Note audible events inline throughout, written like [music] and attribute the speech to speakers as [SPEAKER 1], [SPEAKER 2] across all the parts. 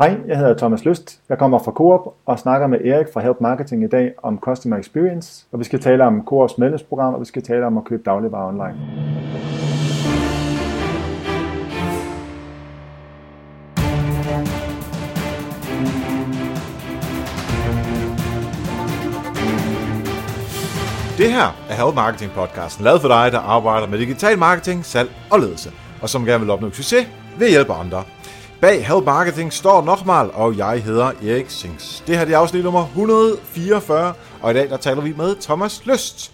[SPEAKER 1] Hej, jeg hedder Thomas Lyst. Jeg kommer fra Coop og snakker med Erik fra Help Marketing i dag om Customer Experience. Og vi skal tale om Coops medlemsprogram, og vi skal tale om at købe dagligvarer online.
[SPEAKER 2] Det her er Help Marketing podcasten, lavet for dig, der arbejder med digital marketing, salg og ledelse, og som gerne vil opnå succes ved at hjælpe andre. Bag Help Marketing står Nochmal, og jeg hedder Erik Sings. Det her det er afsnit nummer 144, og i dag der taler vi med Thomas Lyst.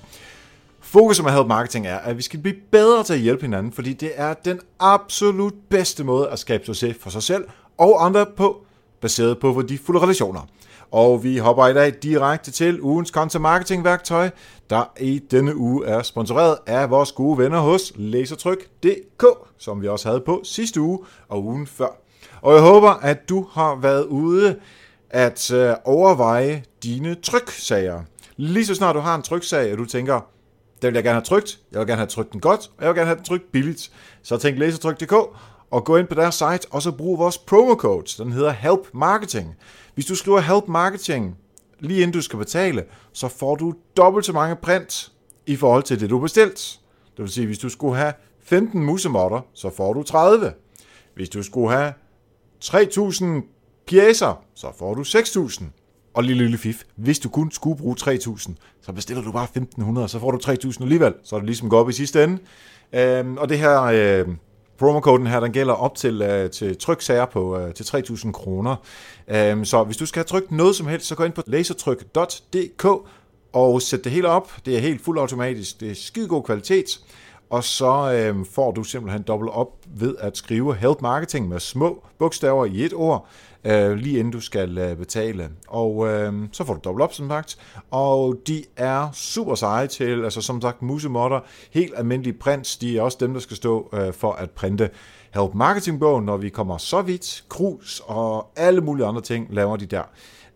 [SPEAKER 2] Fokus med Help Marketing er, at vi skal blive bedre til at hjælpe hinanden, fordi det er den absolut bedste måde at skabe succes for sig selv og andre på, baseret på værdifulde relationer. Og vi hopper i dag direkte til ugens content marketing værktøj, der i denne uge er sponsoreret af vores gode venner hos lasertryk.dk, som vi også havde på sidste uge og ugen før. Og jeg håber, at du har været ude at øh, overveje dine tryksager. Lige så snart du har en tryksag, og du tænker, den vil jeg gerne have trykt, jeg vil gerne have trykt den godt, og jeg vil gerne have den trykt billigt, så tænk læsertryk.dk og gå ind på deres site, og så brug vores promo code. Den hedder Help Marketing. Hvis du skriver Help Marketing, lige inden du skal betale, så får du dobbelt så mange print i forhold til det, du bestilt. Det vil sige, hvis du skulle have 15 musemotter, så får du 30. Hvis du skulle have 3.000 pjæser, så får du 6.000. Og lille lille fif, hvis du kun skulle bruge 3.000, så bestiller du bare 1.500, så får du 3.000 alligevel. Så er det ligesom går op i sidste ende. Øhm, og det her øh, promokoden her, den gælder op til, øh, til tryksager på øh, til 3.000 kroner. Øhm, så hvis du skal have trykt noget som helst, så gå ind på lasertryk.dk og sæt det hele op. Det er helt fuldautomatisk. Det er skide god kvalitet og så øh, får du simpelthen dobbelt op ved at skrive help marketing med små bogstaver i et ord, øh, lige inden du skal øh, betale. Og øh, så får du dobbelt op, som sagt. Og de er super seje til, altså som sagt, musemotter, helt almindelige prints, de er også dem, der skal stå øh, for at printe help marketing-bogen, når vi kommer så vidt. Krus og alle mulige andre ting laver de der.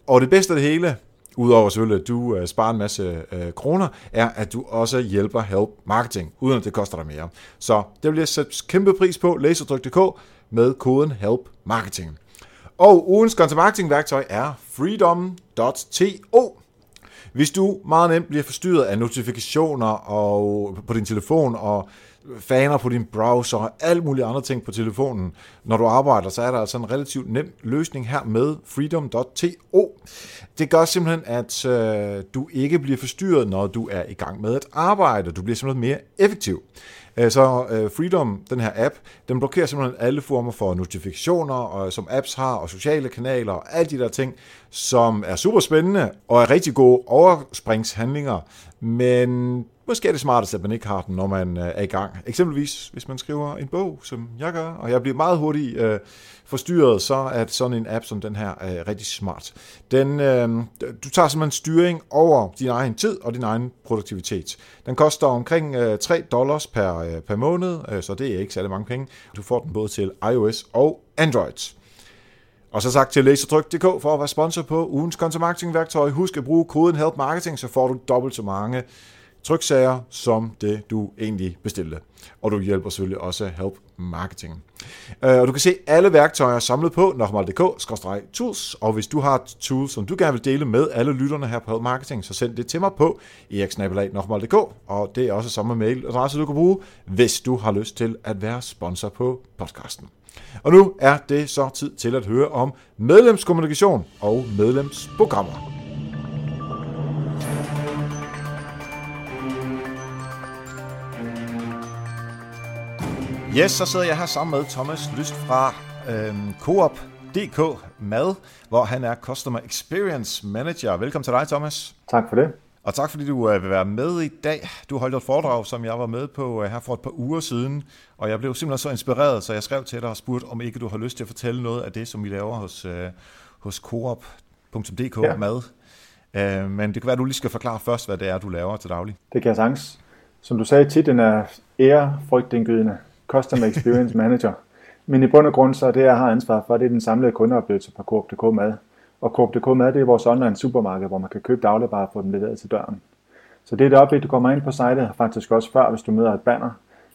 [SPEAKER 2] Og det bedste af det hele, udover selvfølgelig, at du uh, sparer en masse øh, kroner, er, at du også hjælper Help Marketing, uden at det koster dig mere. Så det vil jeg sætte kæmpe pris på, laserdryk.dk med koden HELP MARKETING. Og ugens content marketing værktøj er freedom.to. Hvis du meget nemt bliver forstyrret af notifikationer og på din telefon og faner på din browser og alt mulige andre ting på telefonen, når du arbejder, så er der altså en relativt nem løsning her med freedom.to. Det gør simpelthen, at øh, du ikke bliver forstyrret, når du er i gang med at arbejde. Du bliver simpelthen mere effektiv. Øh, så øh, Freedom, den her app, den blokerer simpelthen alle former for notifikationer, som apps har, og sociale kanaler, og alle de der ting, som er super spændende, og er rigtig gode overspringshandlinger, men Måske er det smartest, at man ikke har den, når man øh, er i gang. Eksempelvis, hvis man skriver en bog, som jeg gør, og jeg bliver meget hurtigt øh, forstyrret, så er sådan en app som den her øh, rigtig smart. Den, øh, du tager simpelthen styring over din egen tid og din egen produktivitet. Den koster omkring øh, 3 dollars per, øh, per måned, øh, så det er ikke særlig mange penge. Du får den både til iOS og Android. Og så sagt til lasertryk.dk for at være sponsor på ugens content marketing værktøj. Husk at bruge koden HELP MARKETING, så får du dobbelt så mange tryksager, som det du egentlig bestilte. Og du hjælper selvfølgelig også Help Marketing. Øh, og du kan se alle værktøjer samlet på nokmal.dk-tools, og hvis du har tools, som du gerne vil dele med alle lytterne her på Help Marketing, så send det til mig på eriksnabelag.nokmal.dk, og det er også samme mailadresse, du kan bruge, hvis du har lyst til at være sponsor på podcasten. Og nu er det så tid til at høre om medlemskommunikation og medlemsprogrammer. Yes, så sidder jeg her sammen med Thomas Lyst fra øhm, Coop.dk Mad, hvor han er Customer Experience Manager. Velkommen til dig, Thomas.
[SPEAKER 1] Tak for det.
[SPEAKER 2] Og tak fordi du øh, vil være med i dag. Du holdt et foredrag, som jeg var med på øh, her for et par uger siden, og jeg blev simpelthen så inspireret, så jeg skrev til dig og spurgte, om ikke du har lyst til at fortælle noget af det, som vi laver hos, øh, hos Coop.dk ja. Mad. Øh, men det kan være, at du lige skal forklare først, hvad det er, du laver til daglig.
[SPEAKER 1] Det kan jeg sagtens. Som du sagde, titlen er ærefrygtindgydende. Customer Experience Manager. Men i bund og grund så er det, jeg har ansvar for, det er den samlede kundeoplevelse på Coop.dk Mad. Og Coop.dk Mad, det er vores online supermarked, hvor man kan købe dagligvarer og få dem leveret til døren. Så det er det op, du kommer ind på sitet, faktisk også før, hvis du møder et banner,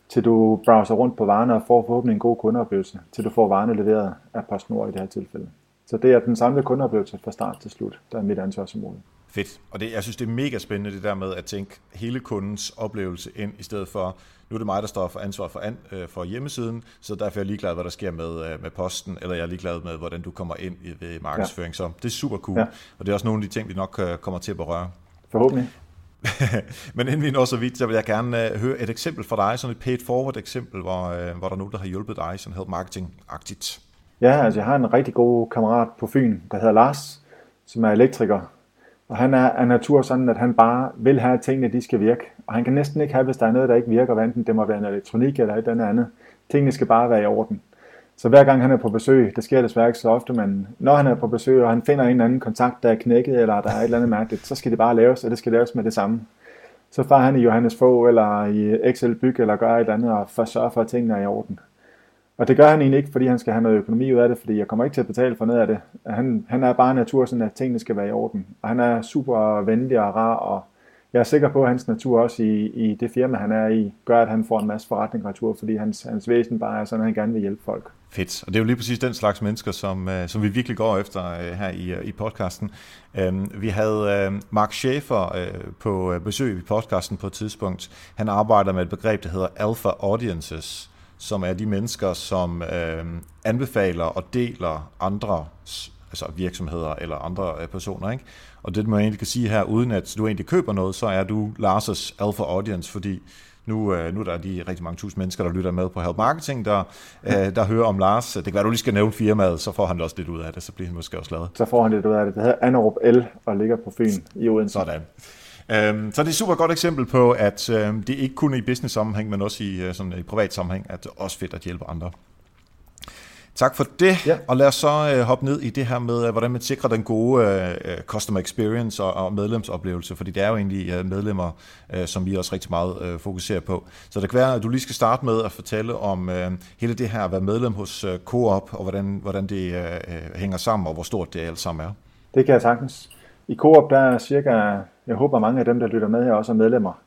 [SPEAKER 1] til du browser rundt på varerne og får forhåbentlig en god kundeoplevelse, til du får varerne leveret af PostNord i det her tilfælde. Så det er den samlede kundeoplevelse fra start til slut, der er mit ansvarsområde.
[SPEAKER 2] Fedt. Og det, jeg synes, det er mega spændende, det der med at tænke hele kundens oplevelse ind, i stedet for, nu er det mig, der står for ansvar for, an, øh, for hjemmesiden, så derfor er jeg ligeglad, hvad der sker med, øh, med posten, eller jeg er ligeglad med, hvordan du kommer ind i ved markedsføring. Ja. Så det er super cool. Ja. Og det er også nogle af de ting, vi nok øh, kommer til at berøre.
[SPEAKER 1] Forhåbentlig. [laughs]
[SPEAKER 2] Men inden vi når så vidt, så vil jeg gerne uh, høre et eksempel fra dig, sådan et paid forward eksempel, hvor, uh, hvor der er nogen, der har hjulpet dig, sådan help marketing-agtigt.
[SPEAKER 1] Ja, altså jeg har en rigtig god kammerat på Fyn, der hedder Lars, som er elektriker. Og han er af natur sådan, at han bare vil have, at tingene de skal virke. Og han kan næsten ikke have, hvis der er noget, der ikke virker, hvad enten det må være en elektronik eller et eller andet. Tingene skal bare være i orden. Så hver gang han er på besøg, det sker desværre ikke så ofte, men når han er på besøg, og han finder en eller anden kontakt, der er knækket, eller der er et eller andet mærkeligt, så skal det bare laves, og det skal laves med det samme. Så far han i Johannes Få, eller i Excel Byg, eller gør et eller andet, og for sørge for, at tingene er i orden. Og det gør han egentlig ikke, fordi han skal have noget økonomi ud af det, fordi jeg kommer ikke til at betale for noget af det. Han, han er bare natur, sådan at tingene skal være i orden. Og han er super venlig og rar, og jeg er sikker på, at hans natur også i, i det firma, han er i, gør, at han får en masse forretningsretur, fordi hans, hans væsen bare er sådan, at han gerne vil hjælpe folk.
[SPEAKER 2] Fedt. Og det er jo lige præcis den slags mennesker, som, øh, som vi virkelig går efter øh, her i, øh, i podcasten. Øhm, vi havde Mark Schaefer på besøg i podcasten på et tidspunkt. Han arbejder med et begreb, der hedder Alpha Audiences, som er de mennesker, som uh, anbefaler og deler andre altså virksomheder eller andre personer. Ikke? Og det, man egentlig kan sige her, uden at du egentlig køber noget, så er du Lars' alpha audience, fordi nu, øh, nu er der de rigtig mange tusind mennesker, der lytter med på Help Marketing, der, øh, der hører om Lars. Det kan være, du lige skal nævne firmaet, så får han også lidt ud af det, så bliver han måske også glad.
[SPEAKER 1] Så får han lidt ud af det. Det hedder Anerup L og ligger på Fyn i Odense.
[SPEAKER 2] Sådan. Øhm, så det er et super godt eksempel på, at øhm, det ikke kun er i business sammenhæng, men også i, øh, sådan, i privat sammenhæng, at det er også fedt at hjælpe andre. Tak for det, ja. og lad os så øh, hoppe ned i det her med, øh, hvordan man sikrer den gode øh, customer experience og, og medlemsoplevelse, fordi det er jo egentlig øh, medlemmer, øh, som vi også rigtig meget øh, fokuserer på. Så det kan være, at du lige skal starte med at fortælle om øh, hele det her at være medlem hos øh, Coop, og hvordan, hvordan det øh, hænger sammen, og hvor stort det alt sammen er.
[SPEAKER 1] Det kan jeg sagtens. I Coop, der er cirka, jeg håber mange af dem, der lytter med her, også er medlemmer.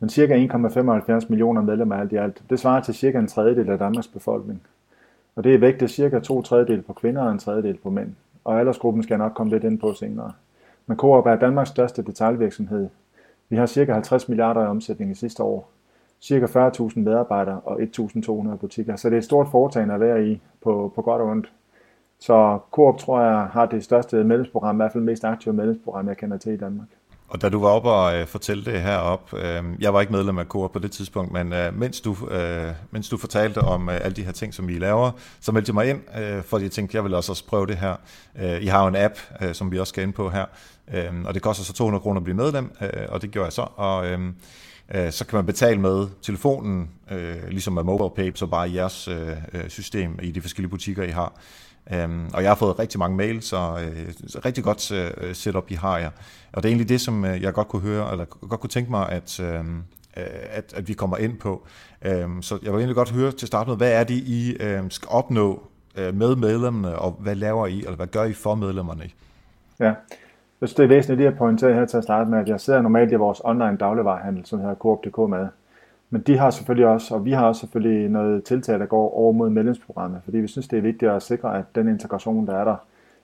[SPEAKER 1] Men cirka 1,75 millioner medlemmer alt i alt. Det svarer til cirka en tredjedel af Danmarks befolkning. Og det er vægtet cirka to tredjedel på kvinder og en tredjedel på mænd. Og aldersgruppen skal jeg nok komme lidt ind på senere. Men Coop er Danmarks største detaljvirksomhed. Vi har cirka 50 milliarder i omsætning i sidste år. Cirka 40.000 medarbejdere og 1.200 butikker. Så det er et stort foretagende at være i på, på godt og ondt. Så Coop tror jeg har det største medlemsprogram, i hvert fald mest aktive medlemsprogram, jeg kender til i Danmark.
[SPEAKER 2] Og da du var oppe og øh, fortalte det heroppe, øh, jeg var ikke medlem af KOR på det tidspunkt, men øh, mens, du, øh, mens du fortalte om øh, alle de her ting, som vi laver, så meldte jeg mig ind, øh, fordi jeg tænkte, jeg vil også, også prøve det her. Øh, I har jo en app, øh, som vi også skal ind på her, øh, og det koster så 200 kroner at blive medlem, øh, og det gjorde jeg så. Og, øh, øh, så kan man betale med telefonen, øh, ligesom med MobilePay, så bare i jeres øh, øh, system i de forskellige butikker, I har. Øhm, og jeg har fået rigtig mange mails, og øh, rigtig godt øh, setup, I har jer. Og det er egentlig det, som øh, jeg godt kunne høre, eller godt kunne tænke mig, at, øhm, øh, at, at vi kommer ind på. Um, så jeg vil egentlig godt høre til start med, hvad er det, I øh, skal opnå øh, med medlemmerne, og hvad laver I, eller hvad gør I for medlemmerne?
[SPEAKER 1] Ja, jeg synes, det er væsentligt lige at pointere her til at starte med, at jeg sidder normalt i vores online dagligvarerhandel, som hedder Coop.dk med. Men de har selvfølgelig også, og vi har også selvfølgelig noget tiltag, der går over mod medlemsprogrammet, fordi vi synes, det er vigtigt at sikre, at den integration, der er der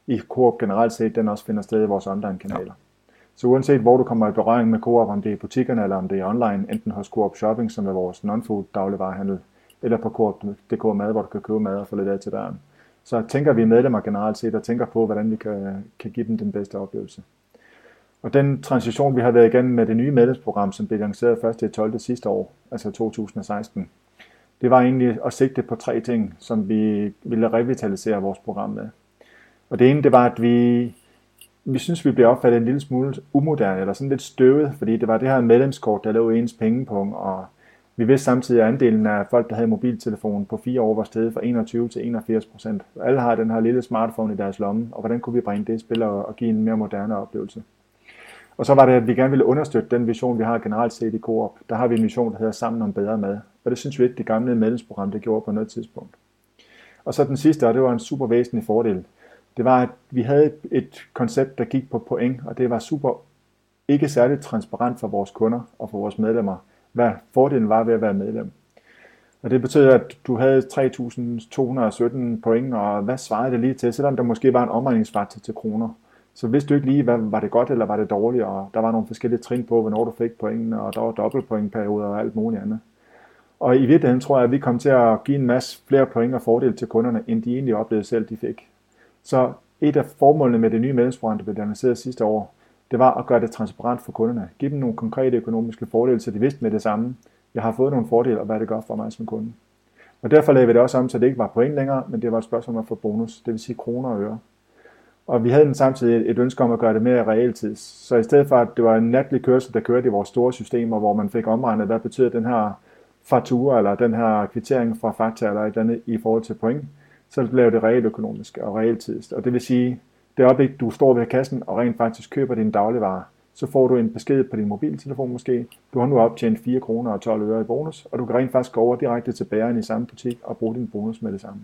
[SPEAKER 1] i Coop generelt set, den også finder sted i vores online-kanaler. Ja. Så uanset hvor du kommer i berøring med Coop, om det er i butikkerne eller om det er online, enten hos Coop Shopping, som er vores non-food dagligvarehandel, eller på Coop.dk Mad, hvor du kan købe mad og få lidt af til døren. Så tænker vi medlemmer generelt set og tænker på, hvordan vi kan, kan give dem den bedste oplevelse. Og den transition, vi har været igennem med det nye medlemsprogram, som blev lanceret først i 12. sidste år, altså 2016, det var egentlig at sigte på tre ting, som vi ville revitalisere vores program med. Og det ene, det var, at vi, vi synes, vi blev opfattet en lille smule umoderne, eller sådan lidt støvet, fordi det var det her medlemskort, der lå i ens pengepunkt, og vi vidste samtidig, at andelen af folk, der havde mobiltelefon på fire år, var steget fra 21 til 81 procent. Alle har den her lille smartphone i deres lomme, og hvordan kunne vi bringe det i spil og give en mere moderne oplevelse? Og så var det, at vi gerne ville understøtte den vision, vi har generelt set i Coop. Der har vi en mission, der hedder Sammen om bedre mad. Og det synes vi ikke, det gamle medlemsprogram, det gjorde på noget tidspunkt. Og så den sidste, og det var en super væsentlig fordel, det var, at vi havde et koncept, der gik på point, og det var super ikke særligt transparent for vores kunder og for vores medlemmer, hvad fordelen var ved at være medlem. Og det betød, at du havde 3.217 point, og hvad svarede det lige til, selvom der måske var en omregningsfaktor til kroner. Så vidste du ikke lige, hvad, var det godt eller var det dårligt, og der var nogle forskellige trin på, hvornår du fik pointene, og der var dobbeltpointperioder og alt muligt andet. Og i virkeligheden tror jeg, at vi kom til at give en masse flere point og fordele til kunderne, end de egentlig oplevede selv, de fik. Så et af formålene med det nye medlemsprogram, der blev lanceret sidste år, det var at gøre det transparent for kunderne. Give dem nogle konkrete økonomiske fordele, så de vidste med det samme, jeg har fået nogle fordele, og hvad det gør for mig som kunde. Og derfor lavede vi det også om, så det ikke var point længere, men det var et spørgsmål om at få bonus, det vil sige kroner og øre. Og vi havde den samtidig et ønske om at gøre det mere realtid. Så i stedet for, at det var en natlig kørsel, der kørte i vores store systemer, hvor man fik omregnet, hvad betyder den her faktura, eller den her kvittering fra Fakta, eller et eller andet i forhold til point, så blev det realøkonomisk og realtidst. Og det vil sige, det øjeblik, du står ved kassen og rent faktisk køber din dagligvarer, så får du en besked på din mobiltelefon måske. Du har nu optjent 4 kroner og 12 øre i bonus, og du kan rent faktisk gå over direkte til bæren i samme butik og bruge din bonus med det samme.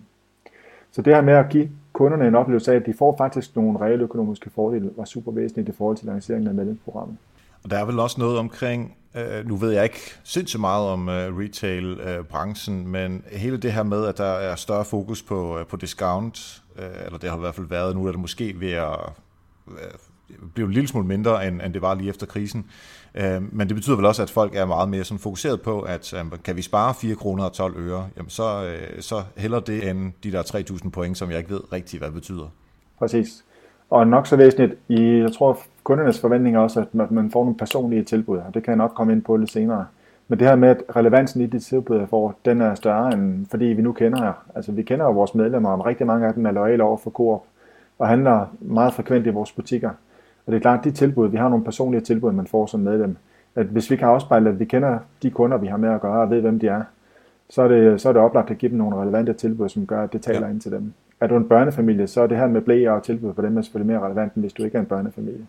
[SPEAKER 1] Så det her med at give kunderne en oplevelse af, at de får faktisk nogle reelle økonomiske fordele, var super væsentligt i forhold til lanceringen af medlemsprogrammet.
[SPEAKER 2] Og der er vel også noget omkring, øh, nu ved jeg ikke sindssygt meget om øh, retail-branchen, øh, men hele det her med, at der er større fokus på, øh, på discount, øh, eller det har i hvert fald været, nu er det måske ved at øh, blev en lille smule mindre, end, end det var lige efter krisen. Øh, men det betyder vel også, at folk er meget mere sådan fokuseret på, at øh, kan vi spare 4 kroner og 12 øre, jamen så, øh, så heller det end de der 3.000 point, som jeg ikke ved rigtigt, hvad det betyder.
[SPEAKER 1] Præcis. Og nok så væsentligt, i, jeg tror kundernes forventninger også, at man får nogle personlige tilbud, og det kan jeg nok komme ind på lidt senere. Men det her med, at relevansen i de tilbud, jeg får, den er større, end fordi vi nu kender jer. Altså vi kender jo vores medlemmer, og rigtig mange af dem er loyale over for Coop, og handler meget frekvent i vores butikker. Og det er klart, at de tilbud, vi har nogle personlige tilbud, man får som medlem, at hvis vi kan afspejle, at vi kender de kunder, vi har med at gøre, og ved, hvem de er, så er det, så er det oplagt at give dem nogle relevante tilbud, som gør, at det taler ja. ind til dem. Er du en børnefamilie, så er det her med blæer og tilbud på dem er selvfølgelig mere relevant, end hvis du ikke er en børnefamilie.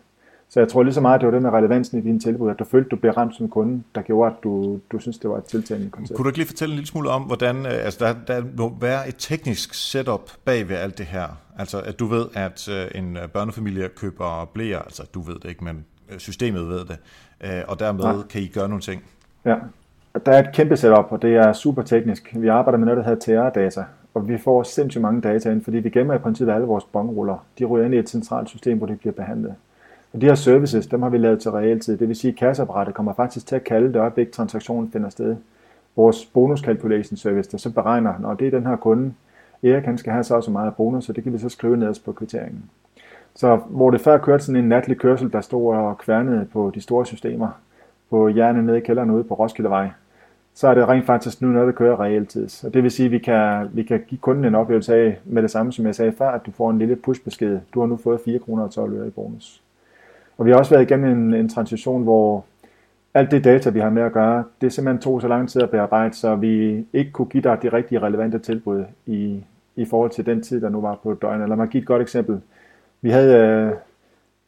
[SPEAKER 1] Så jeg tror lige så meget, at det var det med relevansen i dine tilbud, at du følte, at du blev ramt som kunde, der gjorde, at du, du synes, det var et tiltalende koncept.
[SPEAKER 2] Kunne du ikke lige fortælle en lille smule om, hvordan øh, altså der, der må være et teknisk setup bag ved alt det her? Altså, at du ved, at øh, en øh, børnefamilie køber blæer, altså du ved det ikke, men systemet ved det, og dermed ja. kan I gøre nogle ting.
[SPEAKER 1] Ja, der er et kæmpe setup, og det er super teknisk. Vi arbejder med noget, der hedder TR-data, og vi får sindssygt mange data ind, fordi vi gemmer i princippet alle vores bongruller. De ryger ind i et centralt system, hvor de bliver behandlet. Og de her services, dem har vi lavet til realtid. Det vil sige, at kasseapparatet kommer faktisk til at kalde det øjeblik, transaktionen finder sted. Vores bonus calculation service, der så beregner, når det er den her kunde, Erik han skal have så også meget bonus, så det kan vi så skrive ned på kvitteringen. Så hvor det før kørte sådan en natlig kørsel, der stod og kværnede på de store systemer, på hjernen nede i kælderen ude på Roskildevej, så er det rent faktisk nu noget, der kører realtids. Og det vil sige, at vi kan, vi kan give kunden en oplevelse af, med det samme som jeg sagde før, at du får en lille pushbesked. Du har nu fået 4 kroner og 12 øre i bonus. Og vi har også været igennem en, en transition, hvor alt det data, vi har med at gøre, det simpelthen tog så lang tid at bearbejde, så vi ikke kunne give dig de rigtige relevante tilbud i, i forhold til den tid, der nu var på døgnet. Lad mig give et godt eksempel. Vi havde øh,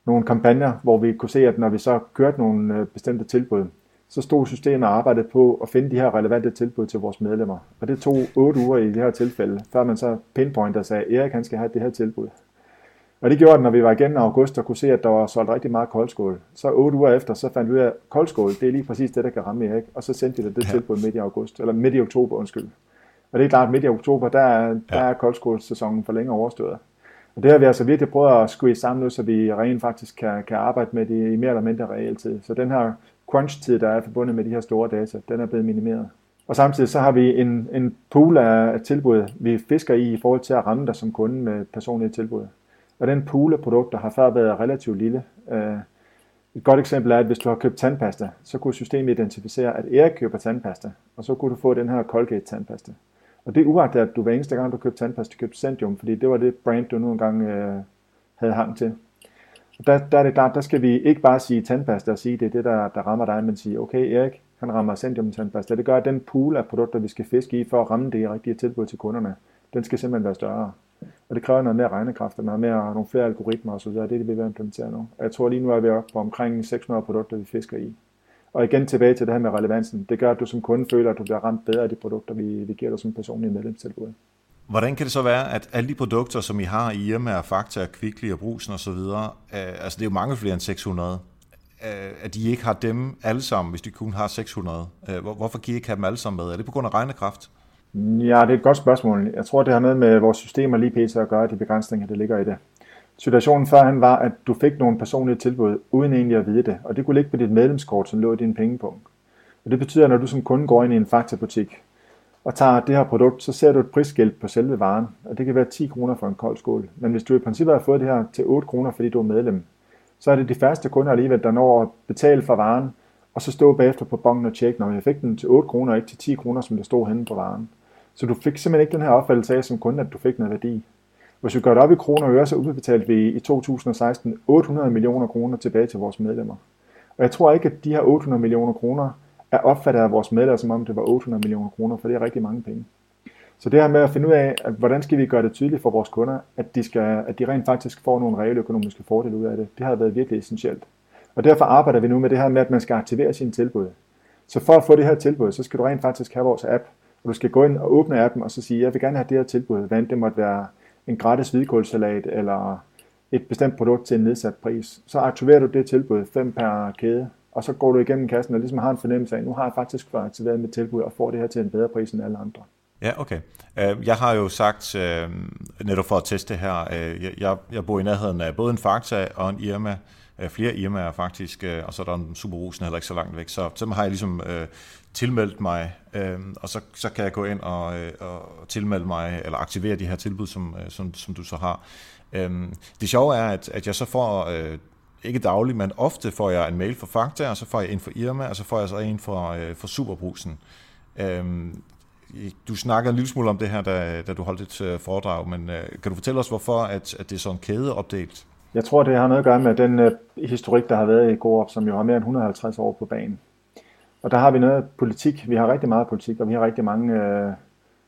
[SPEAKER 1] nogle kampagner, hvor vi kunne se, at når vi så kørte nogle øh, bestemte tilbud, så stod systemet og arbejdede på at finde de her relevante tilbud til vores medlemmer. Og det tog 8 uger i det her tilfælde, før man så pinpointer og sagde, Erik han skal have det her tilbud. Og det gjorde, at når vi var igennem august og kunne se, at der var solgt rigtig meget koldskål, så otte uger efter, så fandt vi ud af, at koldskål, det er lige præcis det, der kan ramme Erik. Og så sendte vi det, det ja. tilbud midt i august, eller midt i oktober, undskyld. Og det er klart, at midt i oktober, der er, ja. der er koldskålssæsonen for længere overstået. Og det har vi altså virkelig prøvet at squeeze sammen nu, så vi rent faktisk kan, kan arbejde med det i mere eller mindre realtid. Så den her crunch-tid, der er forbundet med de her store data, den er blevet minimeret. Og samtidig så har vi en, en pool af tilbud, vi fisker i i forhold til at ramme dig som kunde med personlige tilbud. Og den pool af produkter har før været relativt lille. Øh, et godt eksempel er, at hvis du har købt tandpasta, så kunne systemet identificere, at Erik køber tandpasta, og så kunne du få den her Colgate tandpasta. Og det er uagtet, at du hver eneste gang, du købte tandpasta, købte Centium, fordi det var det brand, du nu engang øh, havde hang til. Og der, der er det klart, der skal vi ikke bare sige tandpasta og sige, det er det, der, der rammer dig, men sige, okay Erik, han rammer Centium tandpasta. Det gør, at den pool af produkter, vi skal fiske i for at ramme det rigtige tilbud til kunderne, den skal simpelthen være større. Og det kræver noget mere regnekraft, og noget mere, nogle flere algoritmer osv., det er det, vi vil implementere nu. Og jeg tror lige nu er vi oppe på omkring 600 produkter, vi fisker i. Og igen tilbage til det her med relevansen. Det gør, at du som kunde føler, at du bliver ramt bedre af de produkter, vi, vi giver dig som personlig medlemstilbud.
[SPEAKER 2] Hvordan kan det så være, at alle de produkter, som I har i Irma, Fakta, Kvickly og Brusen osv., øh, altså det er jo mange flere end 600, øh, at de ikke har dem alle sammen, hvis de kun har 600? Øh, hvorfor kan I ikke have dem alle sammen med? Er det på grund af regnekraft?
[SPEAKER 1] Ja, det er et godt spørgsmål. Jeg tror, det har noget med vores systemer lige pt. at gøre, de begrænsninger, der ligger i det. Situationen førhen var, at du fik nogle personlige tilbud, uden egentlig at vide det, og det kunne ligge på dit medlemskort, som lå i din pengepunkt. Og det betyder, at når du som kunde går ind i en faktabutik og tager det her produkt, så ser du et prisskilt på selve varen, og det kan være 10 kroner for en kold skål. Men hvis du i princippet har fået det her til 8 kroner, fordi du er medlem, så er det de færreste kunder alligevel, der når at betale for varen, og så stå bagefter på bongen og tjekke, når jeg fik den til 8 kroner, ikke til 10 kroner, som der stod henne på varen. Så du fik simpelthen ikke den her opfattelse af som kunde, at du fik noget værdi. Hvis vi gør det op i kroner og øre, så udbetalte vi i 2016 800 millioner kroner tilbage til vores medlemmer. Og jeg tror ikke, at de her 800 millioner kroner er opfattet af vores medlemmer, som om det var 800 millioner kroner, for det er rigtig mange penge. Så det her med at finde ud af, at hvordan skal vi gøre det tydeligt for vores kunder, at de, skal, at de rent faktisk får nogle reelle økonomiske fordele ud af det, det har været virkelig essentielt. Og derfor arbejder vi nu med det her med, at man skal aktivere sine tilbud. Så for at få det her tilbud, så skal du rent faktisk have vores app, og du skal gå ind og åbne appen og så sige, jeg vil gerne have det her tilbud, hvad det måtte være en gratis hvidkålsalat eller et bestemt produkt til en nedsat pris. Så aktiverer du det tilbud, 5 per kæde, og så går du igennem kassen og ligesom har en fornemmelse af, nu har jeg faktisk fået aktiveret mit tilbud og får det her til en bedre pris end alle andre.
[SPEAKER 2] Ja, okay. Øh, jeg har jo sagt, øh, netop for at teste her, øh, jeg, jeg bor i nærheden af både en Fakta og en Irma, flere Irmaer faktisk, og så er der en Superrusen heller ikke så langt væk. Så, dem har jeg ligesom øh, tilmeldt mig, øh, og så, så kan jeg gå ind og, øh, og tilmelde mig, eller aktivere de her tilbud, som, øh, som, som du så har. Øh, det sjove er, at, at jeg så får, øh, ikke dagligt, men ofte får jeg en mail fra Fakta, og så får jeg en fra Irma, og så får jeg så en fra, øh, fra Superbrusen. Øh, du snakker en lille smule om det her, da, da du holdt et øh, foredrag, men øh, kan du fortælle os, hvorfor at, at det er sådan kædeopdelt?
[SPEAKER 1] Jeg tror, det har noget at gøre med den øh, historik, der har været i Coop, som jo har mere end 150 år på banen. Og der har vi noget politik. Vi har rigtig meget politik, og vi har rigtig mange øh,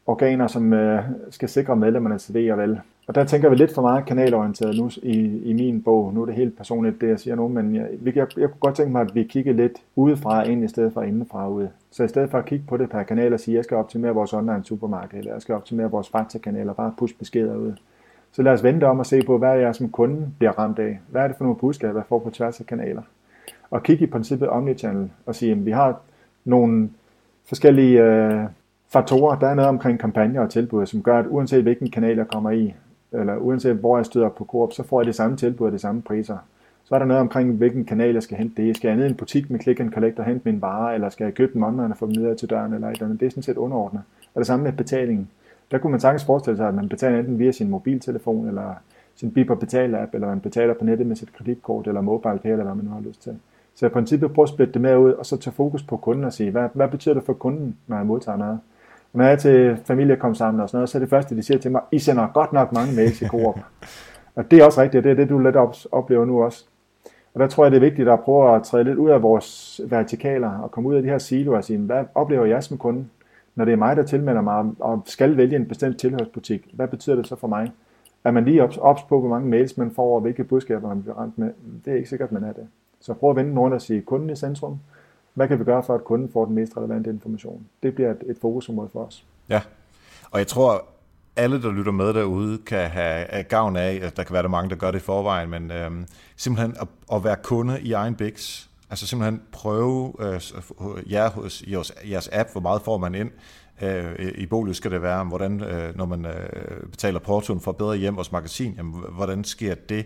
[SPEAKER 1] organer, som øh, skal sikre medlemmerne til det og vel. Og der tænker vi lidt for meget kanalorienteret nu i, i min bog. Nu er det helt personligt, det jeg siger nu, men jeg, jeg, jeg kunne godt tænke mig, at vi kiggede lidt udefra ind, i stedet for indefra ud. Så i stedet for at kigge på det per kanal og sige, at jeg skal optimere vores online supermarked, eller jeg skal optimere vores faktakanaler, bare push beskeder ud. Så lad os vente om og se på, hvad jeg som kunde bliver ramt af. Hvad er det for nogle budskaber, jeg får på tværs af kanaler? Og kigge i princippet omnichannel og sige, at vi har nogle forskellige øh, faktorer. Der er noget omkring kampagner og tilbud, som gør, at uanset hvilken kanal jeg kommer i, eller uanset hvor jeg støder på Coop, så får jeg det samme tilbud og de samme priser. Så er der noget omkring, hvilken kanal jeg skal hente det. Skal jeg ned i en butik med click and collect og hente min vare, eller skal jeg købe den online og få dem videre til døren, eller et eller andet. Det er sådan set underordnet. Og det samme med betalingen. Der kunne man sagtens forestille sig, at man betaler enten via sin mobiltelefon, eller sin Biber betal app, eller man betaler på nettet med sit kreditkort, eller mobile pay, eller hvad man nu har lyst til. Så i princippet prøv at splitte det med ud, og så tage fokus på kunden og sige, hvad, hvad betyder det for kunden, når jeg modtager noget? når jeg er til familie kom sammen og sådan noget, så er det første, de siger til mig, I sender godt nok mange mails i Coop. [laughs] og det er også rigtigt, og det er det, du lidt oplever nu også. Og der tror jeg, det er vigtigt at prøve at træde lidt ud af vores vertikaler og komme ud af de her siloer og sige, hvad oplever jeg som kunde, når det er mig, der tilmelder mig og skal vælge en bestemt tilhørsbutik? Hvad betyder det så for mig? Er man lige ops på, hvor mange mails man får, og hvilke budskaber man bliver ramt med? Det er ikke sikkert, man er det. Så prøv at vende rundt og sige, kunden i centrum, hvad kan vi gøre for, at kunden får den mest relevante information? Det bliver et, et fokusområde for os.
[SPEAKER 2] Ja, og jeg tror, alle, der lytter med derude, kan have gavn af, at der kan være der mange, der gør det i forvejen, men øhm, simpelthen at, at være kunde i egen biks, altså simpelthen prøve øh, jer hos jeres, jeres app, hvor meget får man ind, Øh, I bolig skal det være, hvordan, øh, når man øh, betaler portoen for bedre hjem hos magasin, jamen, hvordan sker det?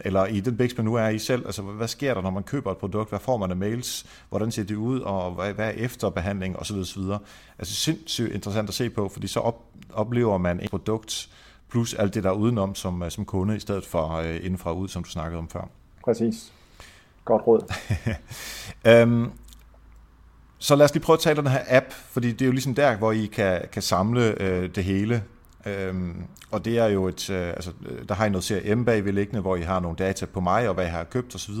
[SPEAKER 2] Eller i den Bix, man nu er i selv, altså hvad sker der, når man køber et produkt? Hvad får man af mails? Hvordan ser det ud? Og hvad, hvad er efterbehandling? Og så videre, så videre. Altså sindssygt interessant at se på, fordi så op, oplever man et produkt, plus alt det der udenom som, som kunde, i stedet for indenfra ud, som du snakkede om før.
[SPEAKER 1] Præcis. Godt råd.
[SPEAKER 2] um, [laughs] Så lad os lige prøve at tale om den her app, fordi det er jo ligesom der, hvor I kan, kan samle øh, det hele. Øhm, og det er jo et, øh, altså, øh, der har I noget CRM bagved liggende, hvor I har nogle data på mig og hvad jeg har købt osv.,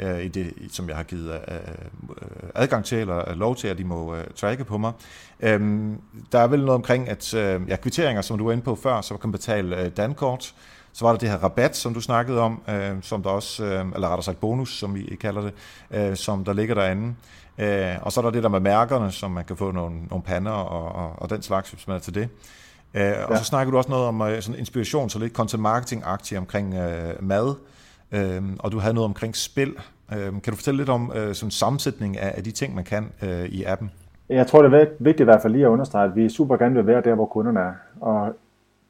[SPEAKER 2] øh, i det, som jeg har givet øh, øh adgang til, eller øh, lov til, at de må øh, tracke på mig. Øhm, der er vel noget omkring, at øh, ja, kvitteringer, som du var inde på før, så man kan betale øh, dankort, så var der det her rabat, som du snakkede om, øh, som der også, øh, eller rettere sagt bonus, som vi kalder det, øh, som der ligger derinde. Øh, og så er der det der med mærkerne, som man kan få nogle, nogle pander og, og, og den slags, hvis man er til det. Øh, ja. Og så snakker du også noget om øh, sådan inspiration, så lidt content marketing aktie omkring øh, mad, øh, og du havde noget omkring spil. Øh, kan du fortælle lidt om øh, sådan sammensætning af, af de ting, man kan øh, i appen?
[SPEAKER 1] Jeg tror, det er vigtigt i hvert fald lige at understrege, at vi super gerne vil være der, hvor kunderne er, og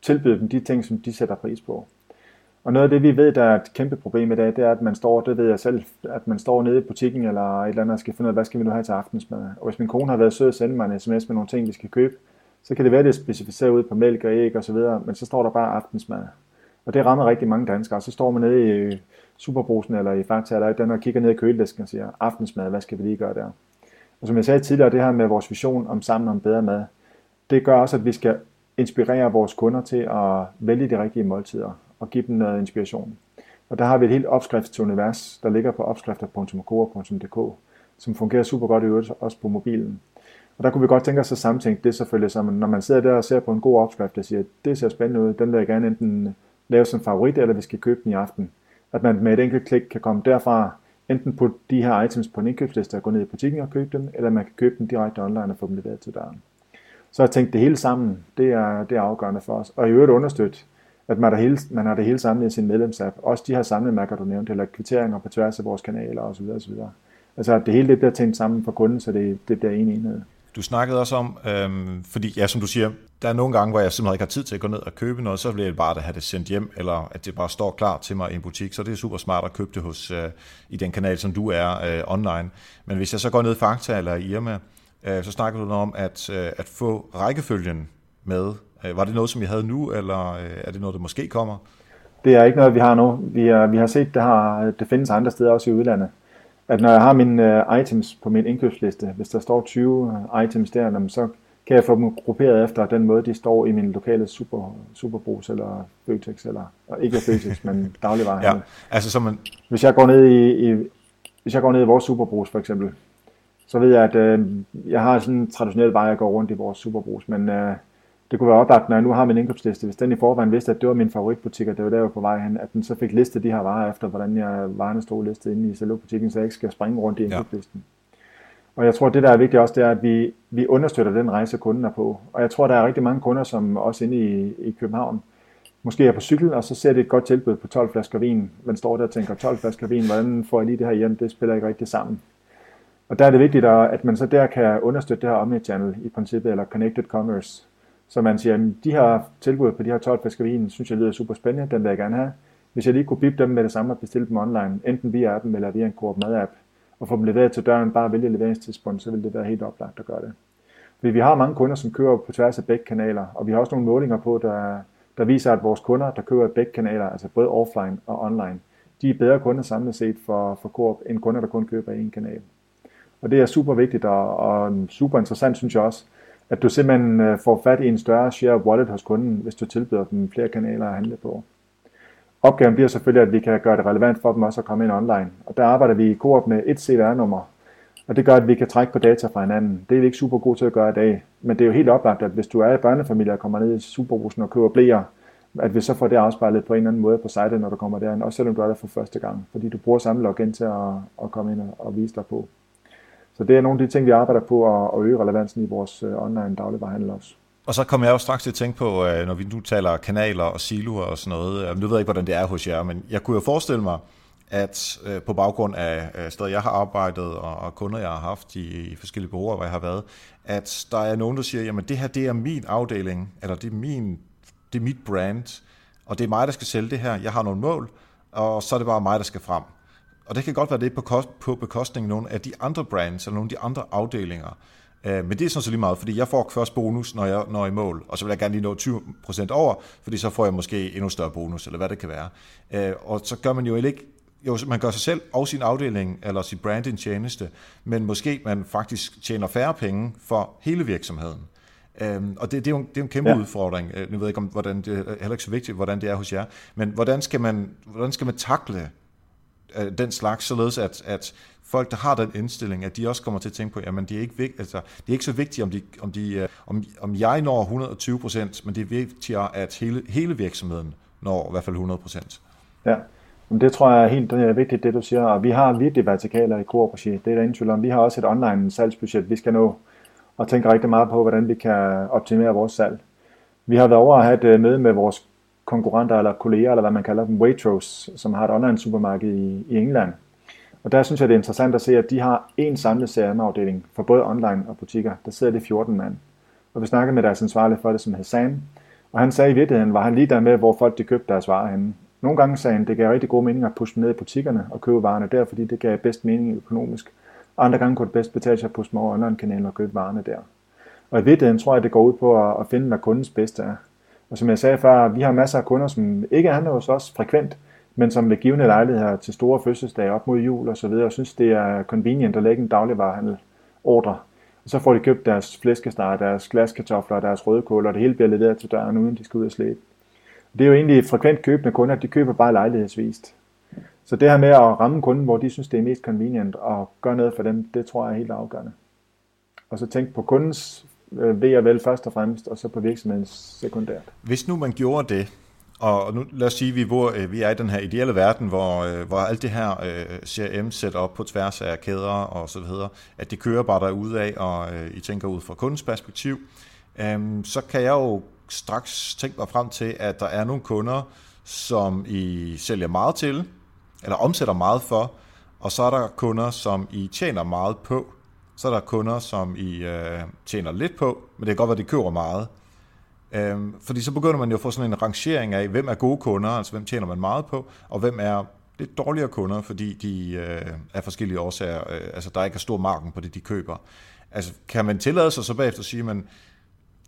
[SPEAKER 1] tilbyde dem de ting, som de sætter pris på. Og noget af det, vi ved, der er et kæmpe problem i dag, det er, at man står, det ved jeg selv, at man står nede i butikken eller et eller andet og skal finde ud af, hvad skal vi nu have til aftensmad. Og hvis min kone har været sød at sende mig en sms med nogle ting, vi skal købe, så kan det være, at det er specificeret ud på mælk og æg og så videre, men så står der bare aftensmad. Og det rammer rigtig mange danskere. Så står man nede i Superbrusen eller i Fakta eller den og kigger ned i køledisken og siger, aftensmad, hvad skal vi lige gøre der? Og som jeg sagde tidligere, det her med vores vision om sammen om bedre mad, det gør også, at vi skal inspirere vores kunder til at vælge de rigtige måltider og give dem noget inspiration. Og der har vi et helt opskriftsunivers, der ligger på opskrifter.coa.dk, som fungerer super godt i øvrigt også på mobilen. Og der kunne vi godt tænke os at samtænke det selvfølgelig, så når man sidder der og ser på en god opskrift, der siger, det ser spændende ud, den vil jeg gerne enten lave som favorit, eller vi skal købe den i aften. At man med et enkelt klik kan komme derfra, enten på de her items på en indkøbsliste og gå ned i butikken og købe dem, eller man kan købe dem direkte online og få dem leveret til døren. Så at tænke det hele sammen, det er, det er afgørende for os. Og i øvrigt understøtte, at man har, det hele, man har det hele samlet i sin medlemsapp. Også de her samlemærker, du nævnte, eller kvitteringer på tværs af vores kanaler osv. osv. Altså at det hele det bliver tænkt sammen for kunden, så det, det bliver en enhed.
[SPEAKER 2] Du snakkede også om, øhm, fordi ja, som du siger, der er nogle gange, hvor jeg simpelthen ikke har tid til at gå ned og købe noget, så bliver det bare at have det sendt hjem, eller at det bare står klar til mig i en butik, så det er super smart at købe det hos, øh, i den kanal, som du er øh, online. Men hvis jeg så går ned i Fakta eller i Irma, øh, så snakker du om at, øh, at få rækkefølgen med. Øh, var det noget, som vi havde nu, eller øh, er det noget, der måske kommer?
[SPEAKER 1] Det er ikke noget, vi har nu. Vi, er, vi har set, det, har, det findes andre steder, også i udlandet at når jeg har mine uh, items på min indkøbsliste, hvis der står 20 uh, items der, så kan jeg få dem grupperet efter den måde, de står i min lokale super, superbrus eller Føtex, eller ikke Føtex, men [laughs] dagligvarehandel. Ja,
[SPEAKER 2] altså som man...
[SPEAKER 1] Hvis jeg går ned i, i, hvis jeg går ned i vores superbrus for eksempel, så ved jeg, at øh, jeg har sådan en traditionel vej, jeg går rundt i vores superbrus, men øh, det kunne være oplagt, når jeg nu har min indkøbsliste, hvis den i forvejen vidste, at det var min favoritbutik, og det var der, jeg var på vej hen, at den så fik listet de her varer efter, hvordan jeg varerne stod listet inde i selve butikken, så jeg ikke skal springe rundt i indkøbslisten. Ja. Og jeg tror, det der er vigtigt også, det er, at vi, vi understøtter den rejse, kunden er på. Og jeg tror, der er rigtig mange kunder, som også inde i, i København, måske er på cykel, og så ser det et godt tilbud på 12 flasker vin. Man står der og tænker, 12 flasker vin, hvordan får jeg lige det her hjem? Det spiller ikke rigtig sammen. Og der er det vigtigt, at man så der kan understøtte det her omnichannel i princippet, eller connected commerce, så man siger, at de her tilbud på de her 12 flasker vin, synes jeg lyder super spændende, den vil jeg gerne have. Hvis jeg lige kunne bippe dem med det samme og bestille dem online, enten via appen eller via en Coop Mad-app, og få dem leveret til døren, bare vælge leveringstidspunkt, så vil det være helt oplagt at gøre det. Fordi vi har mange kunder, som køber på tværs af begge kanaler, og vi har også nogle målinger på, der, der viser, at vores kunder, der køber begge kanaler, altså både offline og online, de er bedre kunder samlet set for, for Coop, end kunder, der kun køber én kanal. Og det er super vigtigt og, og super interessant, synes jeg også, at du simpelthen øh, får fat i en større share of wallet hos kunden, hvis du tilbyder dem flere kanaler at handle på. Opgaven bliver selvfølgelig, at vi kan gøre det relevant for dem også at komme ind online. Og der arbejder vi i Coop med et CVR-nummer, og det gør, at vi kan trække på data fra hinanden. Det er vi ikke super gode til at gøre i dag, men det er jo helt oplagt, at hvis du er i børnefamilie og kommer ned i Superbrusen og køber blæer, at vi så får det afspejlet på en eller anden måde på sitet, når du kommer derind, også selvom du er der for første gang, fordi du bruger samme login til at, at komme ind og, og vise dig på. Så det er nogle af de ting, vi arbejder på at, øge relevansen i vores øh, online dagligvarehandel også.
[SPEAKER 2] Og så kommer jeg jo straks til at tænke på, øh, når vi nu taler kanaler og siloer og sådan noget. Øh, nu ved jeg ikke, hvordan det er hos jer, men jeg kunne jo forestille mig, at på baggrund af steder, jeg har arbejdet og kunder, jeg har haft i, forskellige bureauer, hvor jeg har været, at der er nogen, der siger, jamen det her, det er min afdeling, eller det er, min, det er mit brand, og det er mig, der skal sælge det her. Jeg har nogle mål, og så er det bare mig, der skal frem. Og det kan godt være, det på, kost, på bekostning af nogle af de andre brands, eller nogle af de andre afdelinger. Øh, men det er sådan så lige meget, fordi jeg får først bonus, når jeg når i mål, og så vil jeg gerne lige nå 20% over, fordi så får jeg måske endnu større bonus, eller hvad det kan være. Øh, og så gør man jo ikke jo, man gør sig selv og sin afdeling eller sit brand en tjeneste, men måske man faktisk tjener færre penge for hele virksomheden. Øhm, og det, det, er jo, det er jo en kæmpe ja. udfordring. Øh, nu ved jeg ikke, om, hvordan det er heller ikke så vigtigt, hvordan det er hos jer, men hvordan skal man, hvordan skal man takle den slags, således at, at folk, der har den indstilling, at de også kommer til at tænke på, jamen det er ikke, vigt, altså, det er ikke så vigtigt, om, de, om, de, øh, om, om jeg når 120 procent, men det er vigtigere, at hele, hele virksomheden når i hvert fald 100 procent.
[SPEAKER 1] Ja, men det tror jeg er helt det er vigtigt, det du siger, og vi har virkelig vertikaler i Coop det er der ingen tvivl om. Vi har også et online salgsbudget, vi skal nå, og tænker rigtig meget på, hvordan vi kan optimere vores salg. Vi har været over at have et øh, møde med vores konkurrenter eller kolleger, eller hvad man kalder dem, Waitrose, som har et online supermarked i, i England. Og der synes jeg, det er interessant at se, at de har en samlet CRM-afdeling for både online og butikker. Der sidder det 14 mand. Og vi snakkede med deres ansvarlige for det, som Hassan. Og han sagde i virkeligheden, var han lige der med, hvor folk de købte deres varer henne. Nogle gange sagde han, det gav rigtig god mening at pushe dem ned i butikkerne og købe varerne der, fordi det gav bedst mening økonomisk. Og andre gange kunne det bedst betale sig at pushe dem over online-kanalen og købe varerne der. Og i virkeligheden tror jeg, det går ud på at finde, hvad kundens bedste er. Og som jeg sagde før, vi har masser af kunder, som ikke handler hos os frekvent, men som ved givende lejligheder til store fødselsdage op mod jul og så videre, og synes, det er convenient at lægge en dagligvarehandel ordre. Og så får de købt deres flæskesteg, deres glaskartofler, deres rødkål, og det hele bliver leveret til døren, uden de skal ud og slæbe. Det er jo egentlig frekvent købende kunder, de køber bare lejlighedsvist. Så det her med at ramme kunden, hvor de synes, det er mest convenient, og gøre noget for dem, det tror jeg er helt afgørende. Og så tænk på kundens Øh, ved og vel først og fremmest, og så på virksomhedens sekundært.
[SPEAKER 2] Hvis nu man gjorde det, og nu lad os sige, at vi, bor, øh, vi er i den her ideelle verden, hvor, øh, hvor alt det her CRM sæt op på tværs af kæder og så videre, at det kører bare derude af, og I tænker ud fra kundens perspektiv, øhm, så kan jeg jo straks tænke mig frem til, at der er nogle kunder, som I sælger meget til, eller omsætter meget for, og så er der kunder, som I tjener meget på. Så er der kunder, som I øh, tjener lidt på, men det kan godt være, at de køber meget. Øhm, fordi så begynder man jo at få sådan en rangering af, hvem er gode kunder, altså hvem tjener man meget på, og hvem er lidt dårligere kunder, fordi de øh, af forskellige årsager, øh, altså der ikke er stor marken på det, de køber. Altså kan man tillade sig så bagefter at sige, man,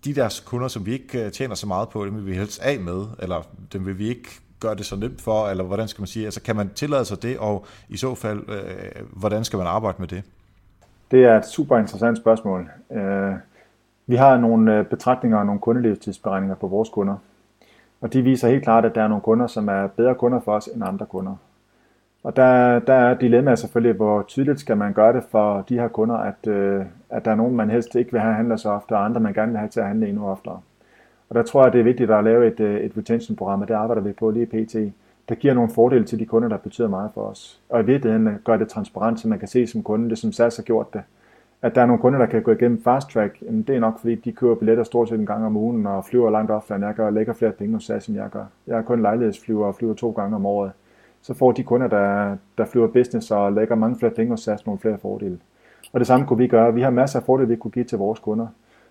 [SPEAKER 2] de der kunder, som vi ikke øh, tjener så meget på, dem vil vi helst af med, eller dem vil vi ikke gøre det så nemt for, eller hvordan skal man sige, altså kan man tillade sig det, og i så fald, øh, hvordan skal man arbejde med det?
[SPEAKER 1] Det er et super interessant spørgsmål. Øh, vi har nogle øh, betragtninger og nogle kundelevetidsberegninger på vores kunder. Og de viser helt klart, at der er nogle kunder, som er bedre kunder for os end andre kunder. Og der, der er dilemmaet selvfølgelig, hvor tydeligt skal man gøre det for de her kunder, at, øh, at der er nogen, man helst ikke vil have handler så ofte, og andre, man gerne vil have til at handle endnu oftere. Og der tror jeg, det er vigtigt at lave et, øh, et retention-program, og det arbejder vi på lige pt. Der giver nogle fordele til de kunder, der betyder meget for os. Og i virkeligheden gør det transparent, så man kan se som kunde, det som SAS har gjort det, at der er nogle kunder, der kan gå igennem fast track, jamen det er nok fordi, de køber billetter stort set en gang om ugen og flyver langt oftere, end jeg gør, og lægger flere penge hos SAS, end jeg gør. Jeg er kun lejlighedsflyver og flyver to gange om året. Så får de kunder, der, der flyver business og lægger mange flere penge hos SAS, nogle flere fordele. Og det samme kunne vi gøre. Vi har masser af fordele, vi kunne give til vores kunder,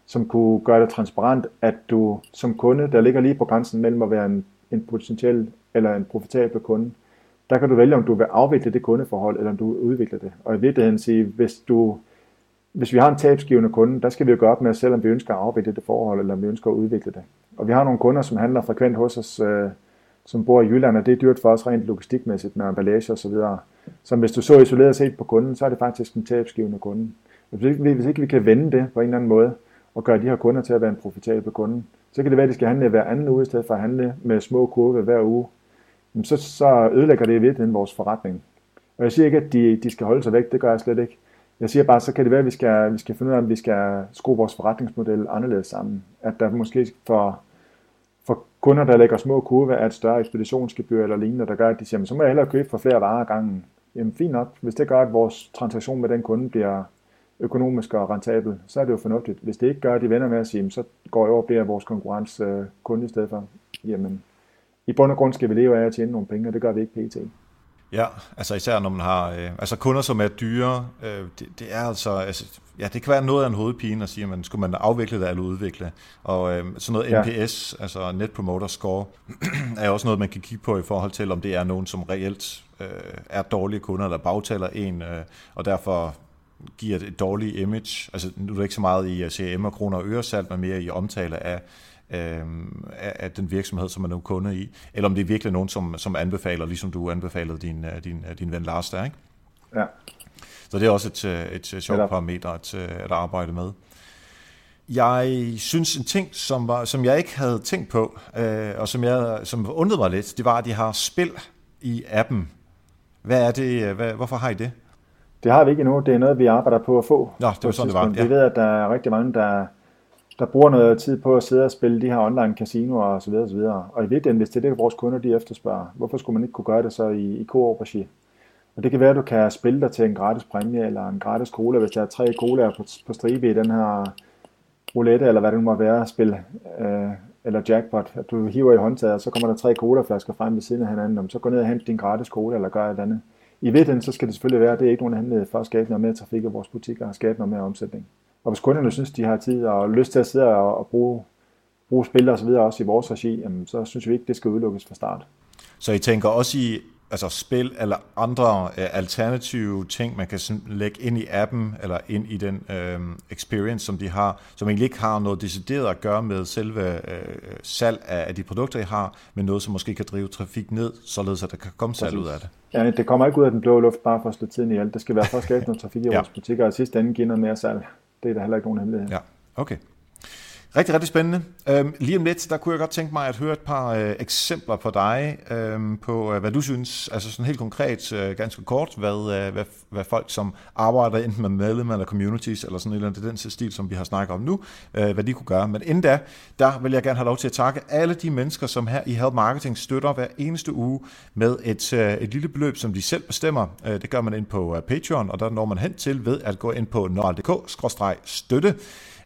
[SPEAKER 1] som kunne gøre det transparent, at du som kunde, der ligger lige på grænsen mellem at være en, en potentiel eller en profitabel kunde, der kan du vælge, om du vil afvikle det kundeforhold, eller om du vil udvikle det. Og i virkeligheden sige, hvis du hvis vi har en tabsgivende kunde, der skal vi jo gøre op med os selv, om vi ønsker at afvikle det forhold, eller om vi ønsker at udvikle det. Og vi har nogle kunder, som handler frekvent hos os, øh, som bor i Jylland, og det er dyrt for os rent logistikmæssigt med emballage og så videre. Så hvis du så isoleret set på kunden, så er det faktisk en tabsgivende kunde. Hvis ikke, hvis ikke vi kan vende det på en eller anden måde, og gøre de her kunder til at være en profitabel kunde, så kan det være, at de skal handle hver anden uge, i stedet for at handle med små kurve hver uge. Så, så ødelægger det i virkeligheden vores forretning. Og jeg siger ikke, at de, de skal holde sig væk, det gør jeg slet ikke. Jeg siger bare, så kan det være, at vi skal, vi skal finde ud af, om vi skal skrue vores forretningsmodel anderledes sammen. At der måske for, for kunder, der lægger små kurve, er et større ekspeditionsgebyr eller lignende, der gør, at de siger, så må jeg hellere købe for flere varer gangen. Jamen fint nok, hvis det gør, at vores transaktion med den kunde bliver økonomisk og rentabel, så er det jo fornuftigt. Hvis det ikke gør, at de vender med at sige, så går jeg over og bliver vores konkurrencekunde i stedet for. Jamen, i bund og grund skal vi leve af at tjene nogle penge, og det gør vi ikke pt.
[SPEAKER 2] Ja, altså især når man har øh, altså kunder, som er dyre, øh, det, det er altså, altså, ja, det kan være noget af en hovedpine at sige, man skulle man afvikle det eller udvikle. Og øh, sådan noget NPS, ja. altså Net Promoter Score, [clears throat] er også noget, man kan kigge på i forhold til, om det er nogen, som reelt øh, er dårlige kunder, eller bagtaler en, øh, og derfor giver et, dårligt image. Altså nu er det ikke så meget i CRM og kroner og øresalt, men mere i omtale af øh, af den virksomhed, som man er kunde i, eller om det er virkelig nogen, som, som anbefaler, ligesom du anbefalede din, øh, din, øh, din ven Lars der, ikke?
[SPEAKER 1] Ja.
[SPEAKER 2] Så det er også et, øh, et, et sjovt parameter at, at arbejde med. Jeg synes en ting, som, var, som jeg ikke havde tænkt på, øh, og som, jeg, som undrede mig lidt, det var, at de har spil i appen. Hvad er det? Hvad, hvorfor har I det?
[SPEAKER 1] Det har vi ikke endnu. Det er noget, vi arbejder på at få.
[SPEAKER 2] Nå, det var sådan, det var.
[SPEAKER 1] Ja. Vi ved, at der er rigtig mange, der der bruger noget tid på at sidde og spille de her online casinoer og så videre og så videre. Og i virkeligheden, hvis det er det, vores kunder de efterspørger, hvorfor skulle man ikke kunne gøre det så i, i Coop-regi? Og det kan være, at du kan spille dig til en gratis præmie eller en gratis cola, hvis der er tre colaer på, på stribe i den her roulette, eller hvad det nu må være, spil, øh, eller jackpot. At du hiver i håndtaget, og så kommer der tre colaflasker frem ved siden af hinanden, så går ned og henter din gratis cola, eller gør et andet i virkeligheden, så skal det selvfølgelig være, at det er ikke nogen hemmelighed øh, for at skabe noget mere trafik i vores butikker og skabe noget mere omsætning. Og hvis kunderne synes, de har tid og lyst til at sidde og bruge, bruge spil og så videre også i vores regi, jamen, så synes vi ikke, det skal udelukkes fra start.
[SPEAKER 2] Så I tænker også i altså spil eller andre uh, alternative ting, man kan lægge ind i appen eller ind i den uh, experience, som de har, som egentlig ikke har noget decideret at gøre med selve uh, salg af, af de produkter, I har, men noget, som måske kan drive trafik ned, således at der kan komme salg ud af det.
[SPEAKER 1] Ja, det kommer ikke ud af den blå luft bare for at slå tiden ihjel. Det skal være for at skabe [laughs] noget trafik i ja. vores butikker, og sidst ende give noget mere salg. Det er der heller ikke nogen hemmelighed.
[SPEAKER 2] Ja, okay. Rigtig, rigtig spændende. Øhm, lige om lidt, der kunne jeg godt tænke mig at høre et par øh, eksempler på dig, øhm, på øh, hvad du synes, altså sådan helt konkret, øh, ganske kort, hvad, øh, hvad, hvad folk, som arbejder enten med medlemmer eller communities, eller sådan et eller andet, den stil, som vi har snakket om nu, øh, hvad de kunne gøre. Men inden da, der vil jeg gerne have lov til at takke alle de mennesker, som her i Help Marketing støtter hver eneste uge med et, øh, et lille beløb, som de selv bestemmer. Øh, det gør man ind på øh, Patreon, og der når man hen til ved at gå ind på nordaldk-støtte.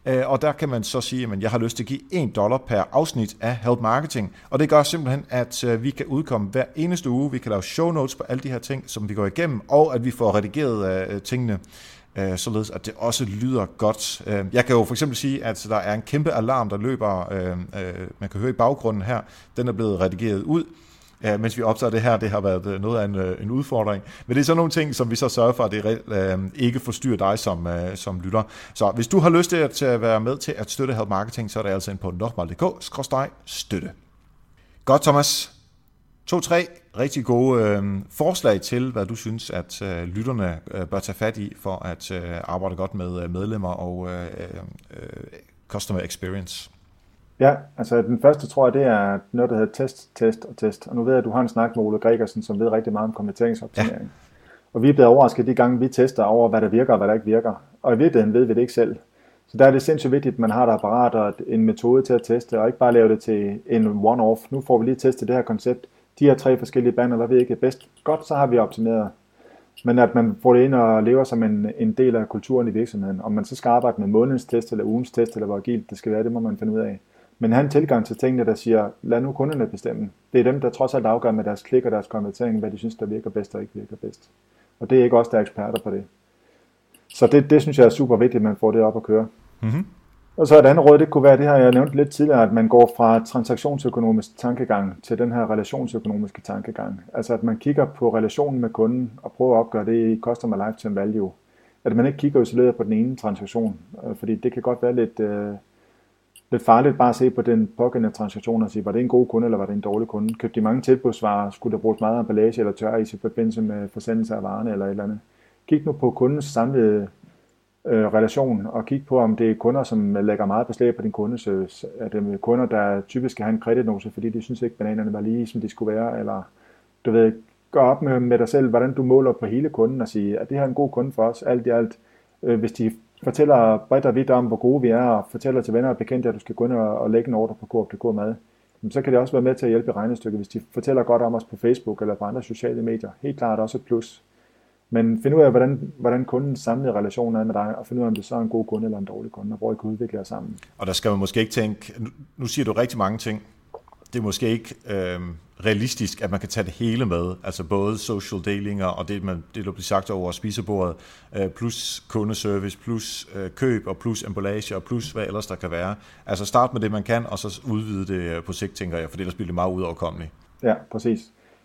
[SPEAKER 2] Øh, og der kan man så sige, at jeg har lyst til at give 1 dollar per afsnit af Help Marketing. Og det gør simpelthen, at øh, vi kan udkomme hver eneste uge. Vi kan lave show notes på alle de her ting, som vi går igennem, og at vi får redigeret øh, tingene tingene således at det også lyder godt. Jeg kan jo for eksempel sige, at der er en kæmpe alarm, der løber, man kan høre i baggrunden her, den er blevet redigeret ud, øh, mens vi optager det her, det har været øh, noget af en, øh, en udfordring. Men det er sådan nogle ting, som vi så sørger for, at det øh, ikke forstyrrer dig som, øh, som lytter. Så hvis du har lyst til at, at være med til at støtte Help Marketing, så er det altså ind på nokmal.dk-støtte. Godt, Thomas. To-tre rigtig gode øh, forslag til, hvad du synes, at øh, lytterne øh, bør tage fat i for at øh, arbejde godt med øh, medlemmer og øh, øh, øh customer experience.
[SPEAKER 1] Ja, altså den første tror jeg, det er noget, der hedder test, test og test. Og nu ved jeg, at du har en snak med Ole Gregersen, som ved rigtig meget om konverteringsoptimering. Ja. Og vi er blevet overrasket de gange, vi tester over, hvad der virker og hvad der ikke virker. Og i virkeligheden ved vi det ikke selv. Så der er det sindssygt vigtigt, at man har et apparat og en metode til at teste, og ikke bare lave det til en one-off. Nu får vi lige testet det her koncept. De her tre forskellige baner, hvad vi ikke er bedst. Godt, så har vi optimeret. Men at man får det ind og lever som en, en del af kulturen i virksomheden. Om man så skal arbejde med månedens test, eller ugens test, eller hvor agilt det skal være, det må man finde ud af. Men han tilgang til tingene, der siger, lad nu kunderne bestemme. Det er dem, der trods alt afgør med deres klik og deres konvertering, hvad de synes, der virker bedst og ikke virker bedst. Og det er ikke os, der er eksperter på det. Så det, det synes jeg er super vigtigt, at man får det op at køre. Mm-hmm. Og så et andet råd, det kunne være det her, jeg nævnte lidt tidligere, at man går fra transaktionsøkonomisk tankegang til den her relationsøkonomiske tankegang. Altså at man kigger på relationen med kunden og prøver at opgøre det i customer lifetime value. At man ikke kigger isoleret på den ene transaktion, øh, fordi det kan godt være lidt, øh, lidt farligt bare at se på den pågældende transaktion og sige, var det en god kunde, eller var det en dårlig kunde? Købte de mange tilbudsvarer? Skulle der bruges meget emballage eller tør i forbindelse med forsendelse af varerne eller et eller andet? Kig nu på kundens samlede øh, relation, og kig på, om det er kunder, som øh, lægger meget beslag på din kundeservice. Øh, er det kunder, der typisk skal have en kreditnose, fordi de synes ikke, bananerne var lige, som de skulle være, eller du ved, gør op med, med dig selv, hvordan du måler på hele kunden og sige, er det her en god kunde for os, alt i alt. Øh, hvis de fortæller bredt og vidt om, hvor gode vi er, og fortæller til venner og bekendte, at du skal gå ind og, og lægge en ordre på Coop.dk mad, så kan det også være med til at hjælpe i regnestykket, hvis de fortæller godt om os på Facebook eller på andre sociale medier. Helt klart også et plus. Men find ud af, hvordan, hvordan kundens samlede relation er med dig, og find ud af, om det så er en god kunde eller en dårlig kunde, og hvor I kan udvikle jer sammen.
[SPEAKER 2] Og der skal man måske ikke tænke, nu, nu siger du rigtig mange ting, det er måske ikke øh, realistisk, at man kan tage det hele med, altså både social delinger og det, man, det der bliver sagt over spisebordet, øh, plus kundeservice, plus øh, køb og plus emballage og plus hvad ellers der kan være. Altså start med det, man kan, og så udvide det øh, på sigt, tænker jeg, for ellers bliver det meget udoverkommeligt.
[SPEAKER 1] Ja, præcis.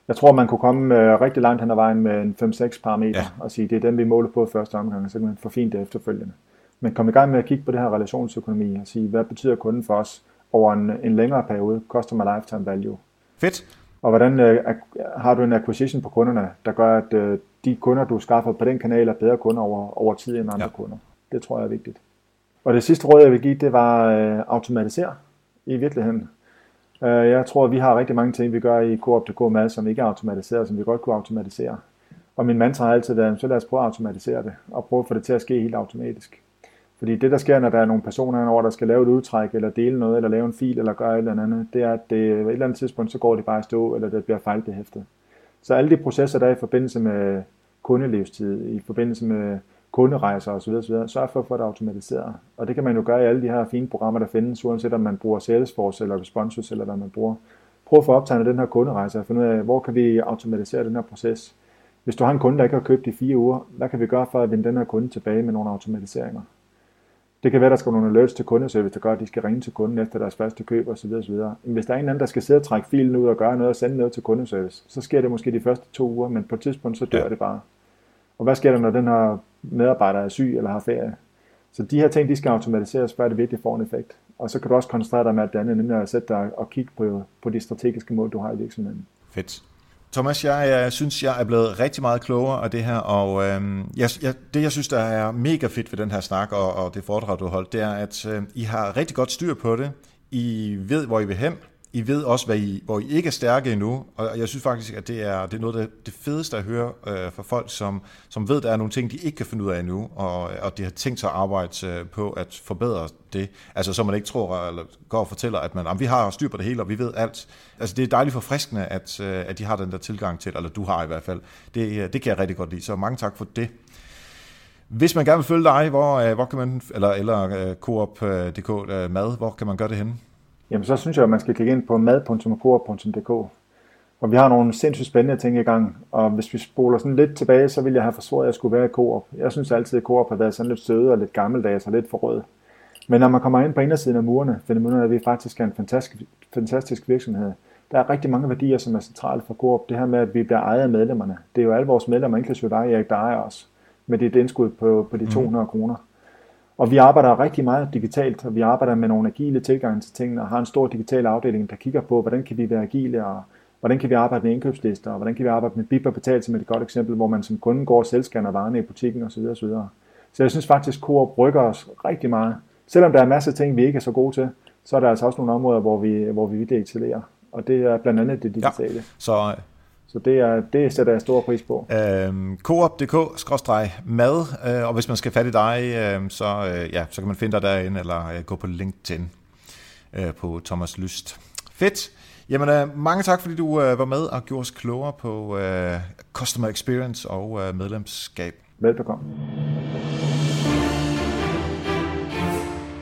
[SPEAKER 1] Jeg tror, man kunne komme øh, rigtig langt hen ad vejen med en 5-6 parametre ja. og sige, det er dem, vi måler på første omgang, og så kan man forfine det efterfølgende. Men kom i gang med at kigge på det her relationsøkonomi og sige, hvad betyder kunden for os? over en, en længere periode, customer lifetime value.
[SPEAKER 2] Fedt.
[SPEAKER 1] Og hvordan øh, har du en acquisition på kunderne, der gør, at øh, de kunder, du skaffer på den kanal, er bedre kunder over, over tid end andre ja. kunder. Det tror jeg er vigtigt. Og det sidste råd, jeg vil give, det var øh, automatisere i virkeligheden. Øh, jeg tror, at vi har rigtig mange ting, vi gør i Coop.dk Mad, som ikke er automatiseret, som vi godt kunne automatisere. Og min mantra har altid været, så lad os prøve at automatisere det, og prøve at få det til at ske helt automatisk. Fordi det, der sker, når der er nogle personer over, der skal lave et udtræk, eller dele noget, eller lave en fil, eller gøre et eller andet, det er, at det, et eller andet tidspunkt, så går det bare i stå, eller det bliver fejlbehæftet. Så alle de processer, der er i forbindelse med kundelivstid, i forbindelse med kunderejser osv., osv. sørg for at få det automatiseret. Og det kan man jo gøre i alle de her fine programmer, der findes, uanset om man bruger Salesforce eller Responsus, eller hvad man bruger. Prøv at få optegnet den her kunderejse og finde ud af, hvor kan vi automatisere den her proces. Hvis du har en kunde, der ikke har købt i fire uger, hvad kan vi gøre for at vinde den her kunde tilbage med nogle automatiseringer? Det kan være, der skal nogle alerts til kundeservice, der gør, at de skal ringe til kunden efter deres første køb osv. osv. Hvis der er en anden, der skal sidde og trække filen ud og gøre noget og sende noget til kundeservice, så sker det måske de første to uger, men på et tidspunkt så dør ja. det bare. Og hvad sker der, når den her medarbejder er syg eller har ferie? Så de her ting, de skal automatiseres, før det virkelig får en effekt. Og så kan du også koncentrere dig med at danne, nemlig at sætte dig og kigge på, på de strategiske mål, du har i virksomheden.
[SPEAKER 2] Fedt. Thomas, jeg, jeg synes, jeg er blevet rigtig meget klogere af det her, og øhm, jeg, jeg, det, jeg synes, der er mega fedt ved den her snak og, og det foredrag, du har holdt, det er, at øh, I har rigtig godt styr på det. I ved, hvor I vil hen, i ved også, hvad I, hvor I ikke er stærke endnu, og jeg synes faktisk, at det er, det er noget af det, det fedeste at høre øh, fra folk, som, som ved, at der er nogle ting, de ikke kan finde ud af endnu, og, og de har tænkt sig at arbejde øh, på at forbedre det. Altså, så man ikke tror, eller går og fortæller, at man, vi har styr på det hele, og vi ved alt. Altså, det er dejligt forfriskende, at, øh, at de har den der tilgang til, eller du har i hvert fald. Det, øh, det kan jeg rigtig godt lide, så mange tak for det. Hvis man gerne vil følge dig, hvor, øh, hvor kan man, eller, eller øh, Coop.dk øh, øh, mad, hvor kan man gøre det henne?
[SPEAKER 1] Jamen så synes jeg, at man skal kigge ind på mad.coop.dk. Og vi har nogle sindssygt spændende ting i gang, og hvis vi spoler sådan lidt tilbage, så vil jeg have forsvaret, at jeg skulle være i Coop. Jeg synes altid, at Coop har været sådan lidt søde og lidt gammeldags og lidt for rød. Men når man kommer ind på indersiden af murene, finder man ud af, at vi faktisk er en fantastisk, fantastisk virksomhed. Der er rigtig mange værdier, som er centrale for Coop. Det her med, at vi bliver ejet af medlemmerne. Det er jo alle vores medlemmer, inklusive dig, Erik, der ejer os. Med dit indskud på, på de 200 mm. kroner. Og vi arbejder rigtig meget digitalt, og vi arbejder med nogle agile tilgange til tingene, og har en stor digital afdeling, der kigger på, hvordan kan vi være agile, og hvordan kan vi arbejde med indkøbslister, og hvordan kan vi arbejde med bip og betal som et godt eksempel, hvor man som kunde går og selvscanner varerne i butikken osv. osv. Så jeg synes faktisk, at Coop rykker os rigtig meget. Selvom der er masser af ting, vi ikke er så gode til, så er der altså også nogle områder, hvor vi, hvor vi excellerer. Og det er blandt andet det digitale. Ja,
[SPEAKER 2] så
[SPEAKER 1] så det, er, det sætter jeg stor pris på.
[SPEAKER 2] Øhm, Coop.dk-mad, øh, og hvis man skal fat i dig, øh, så, øh, ja, så kan man finde dig derinde, eller øh, gå på LinkedIn øh, på Thomas Lyst. Fedt! Jamen, øh, mange tak, fordi du øh, var med og gjorde os klogere på øh, Customer Experience og øh, medlemskab.
[SPEAKER 1] Velbekomme.